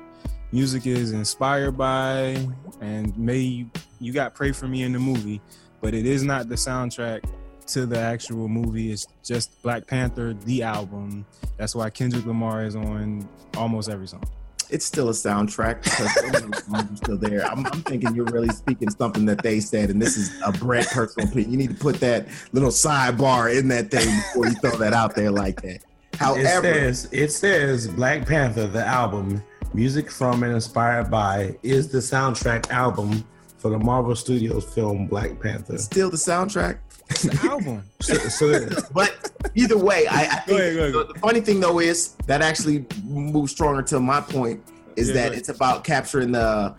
Music is inspired by and may you got "Pray for Me" in the movie, but it is not the soundtrack to the actual movie. It's just Black Panther, the album. That's why Kendrick Lamar is on almost every song. it's still a soundtrack because some of songs are still there. I'm, I'm thinking you're really speaking something that they said, and this is a Brett personal opinion. You need to put that little sidebar in that thing before you throw that out there like that. It However, says it says Black Panther, the album, music from and inspired by, is the soundtrack album for the Marvel Studios film Black Panther. it's still the soundtrack. It's the album. So, so But either way, I, I think Go ahead, go ahead. The, the funny thing though is that actually moves stronger to my point is Yeah, that go ahead. it's about capturing the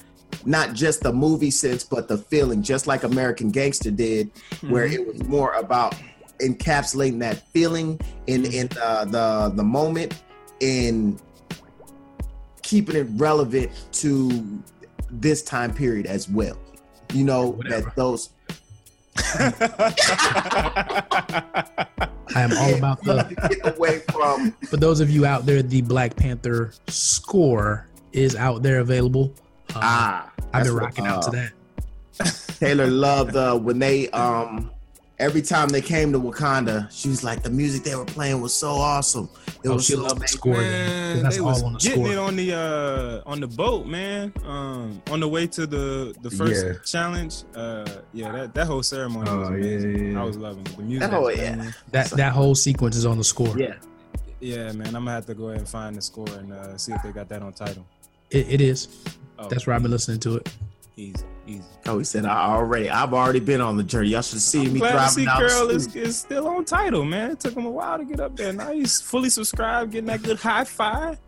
not just the movie sense, but the feeling, just like American Gangster did, where Mm-hmm. it was more about encapsulating that feeling in Mm-hmm. in the the, the moment and keeping it relevant to this time period as well. You know Whatever. that those I am all about the. get away from For those of you out there, the Black Panther score is out there available. Uh, ah. I've that's been what, rocking out to uh, that. Taylor loved uh, when they um every time they came to Wakanda, she was like the music they were playing was so awesome. It Oh, was she so loved the score. Man, that's they all was on the getting score. it on the uh on the boat, man. Um, on the way to the the first Yeah. challenge. Uh, yeah, that that whole ceremony was Oh, yeah, amazing. yeah, yeah. I was loving it. The music. Oh, was yeah. That that whole sequence is on the score. Yeah. yeah, man. I'm gonna have to go ahead and find the score and uh, see if they got that on Tidal. It, it is. Oh, That's where I've been listening to it. Easy, easy. Oh, he said I already I've already been on the journey. Y'all should see me Glad to see down Curl the is, street. is still on Tidal, man. It took him a while to get up there. Now he's fully subscribed, getting that good high five.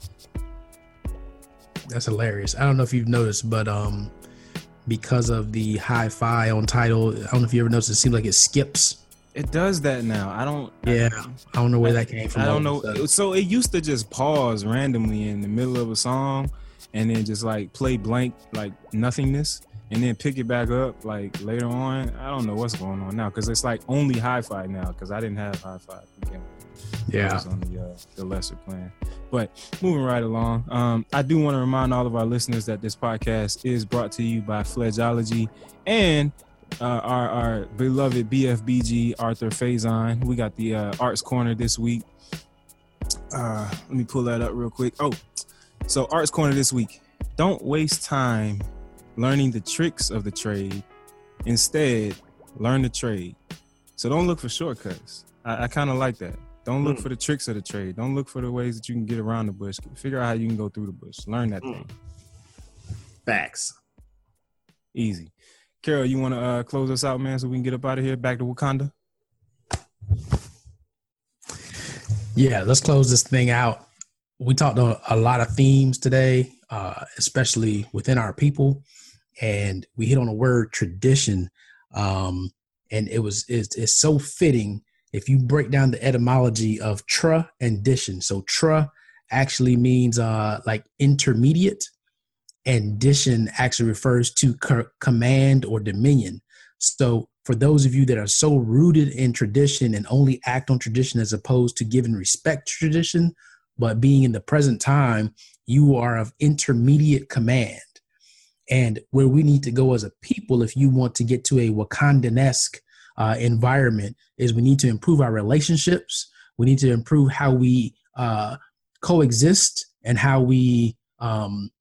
That's hilarious. I don't know if you've noticed, but um, because of the hi-fi on Tidal, I don't know if you ever noticed. It seems like it skips. It does that now. I don't. Yeah, I don't know where that came from. I don't all of a know. sudden. So it used to just pause randomly in the middle of a song, and then just like play blank, like nothingness, and then pick it back up like later on. I don't know what's going on now because it's like only hi-fi now because I didn't have hi-fi. Again. I Yeah, was on the, uh, the lesser plan. But moving right along, um, I do want to remind all of our listeners that this podcast is brought to you by Fledgeology and uh, our, our beloved BFBG Arthur Faison. We got the uh, Arts Corner this week. Uh, let me pull that up real quick. Oh, so Arts Corner this week. Don't waste time learning the tricks of the trade. Instead, learn the trade. So don't look for shortcuts. I, I kind of like that. Don't look Mm. for the tricks of the trade. Don't look for the ways that you can get around the bush. Figure out how you can go through the bush. Learn that Mm. thing. Facts. Easy. Carol, you want to uh, close us out, man, so we can get up out of here, back to Wakanda? Yeah, let's close this thing out. We talked on a lot of themes today, uh, especially within our people, and we hit on the word tradition. Um, and it was it's, it's so fitting if you break down the etymology of tra and dition. So tra actually means uh, like intermediate, and dition actually refers to co- command or dominion. So for those of you that are so rooted in tradition and only act on tradition as opposed to giving respect to tradition, but being in the present time, you are of intermediate command. And where we need to go as a people, if you want to get to a Wakandanesque uh, environment, is we need to improve our relationships. We need to improve how we uh, coexist and how we um,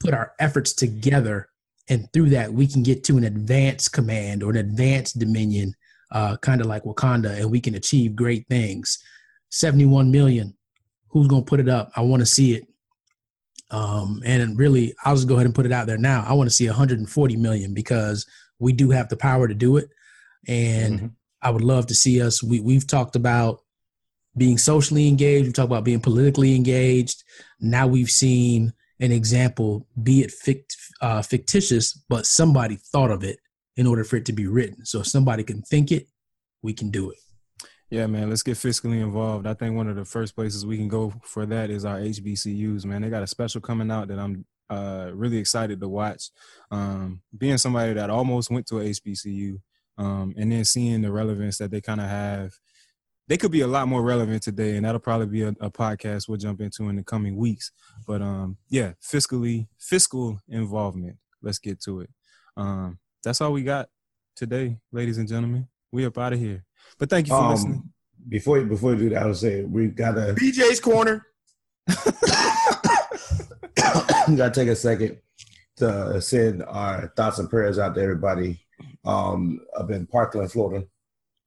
put our efforts together and through that we can get to an advanced command or an advanced dominion uh, kind of like wakanda and we can achieve great things 71 million who's going to put it up i want to see it um, and really i'll just go ahead and put it out there now i want to see 140 million because we do have the power to do it and Mhm. i would love to see us we, we've talked about being socially engaged we talked about being politically engaged now we've seen an example, be it fict, uh, fictitious, but somebody thought of it in order for it to be written. So if somebody can think it, we can do it. Yeah, man, let's get fiscally involved. I think one of the first places we can go for that is our HBCUs, man. They got a special coming out that I'm uh, really excited to watch. Um, being somebody that almost went to a HBCU um, and then seeing the relevance that they kind of have, they could be a lot more relevant today, and that'll probably be a, a podcast we'll jump into in the coming weeks. But um, yeah, fiscally, fiscal involvement. Let's get to it. Um, that's all we got today, ladies and gentlemen. We up out of here. But thank you for listening. Um, before you before you do that, I would say we've got a BJ's corner. we gotta take a second to send our thoughts and prayers out to everybody um, up in Parkland, Florida.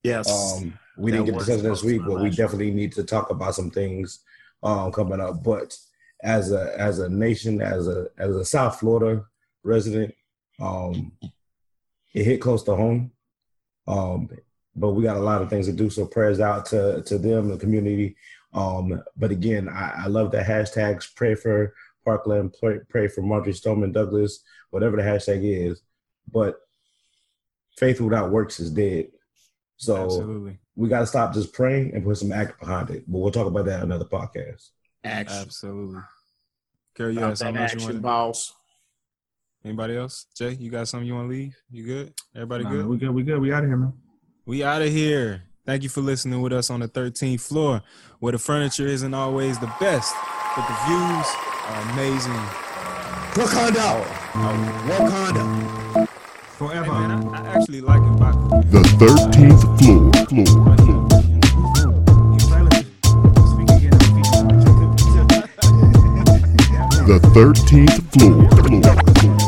Yes. Um, we That didn't get to was discuss this week, but we definitely need to talk about some things um, coming up. But as a as a nation, as a as a South Florida resident, um, it hit close to home. Um, but we got a lot of things to do. So prayers out to to them, the community. Um, but again, I, I love the hashtags. Pray for Parkland. Pray, pray for Marjory Stoneman Douglas. Whatever the hashtag is. But faith without works is dead. So Absolutely. we got to stop just praying and put some act behind it. But we'll talk about that in another podcast. action. Absolutely. Carol, you About got that else you action, boss. Anybody else? Jay, you got something you want to leave? You good? Everybody Nah, good? we good. We good. We out of here, man. We out of here. Thank you for listening with us on the 13th floor, where the furniture isn't always the best, but the views are amazing. Wakanda. Wakanda. Forever. Hey, man, I, I actually like it. man. The 13th floor. floor. But he- Silence. Speak again. Speak again. The 13th floor. floor.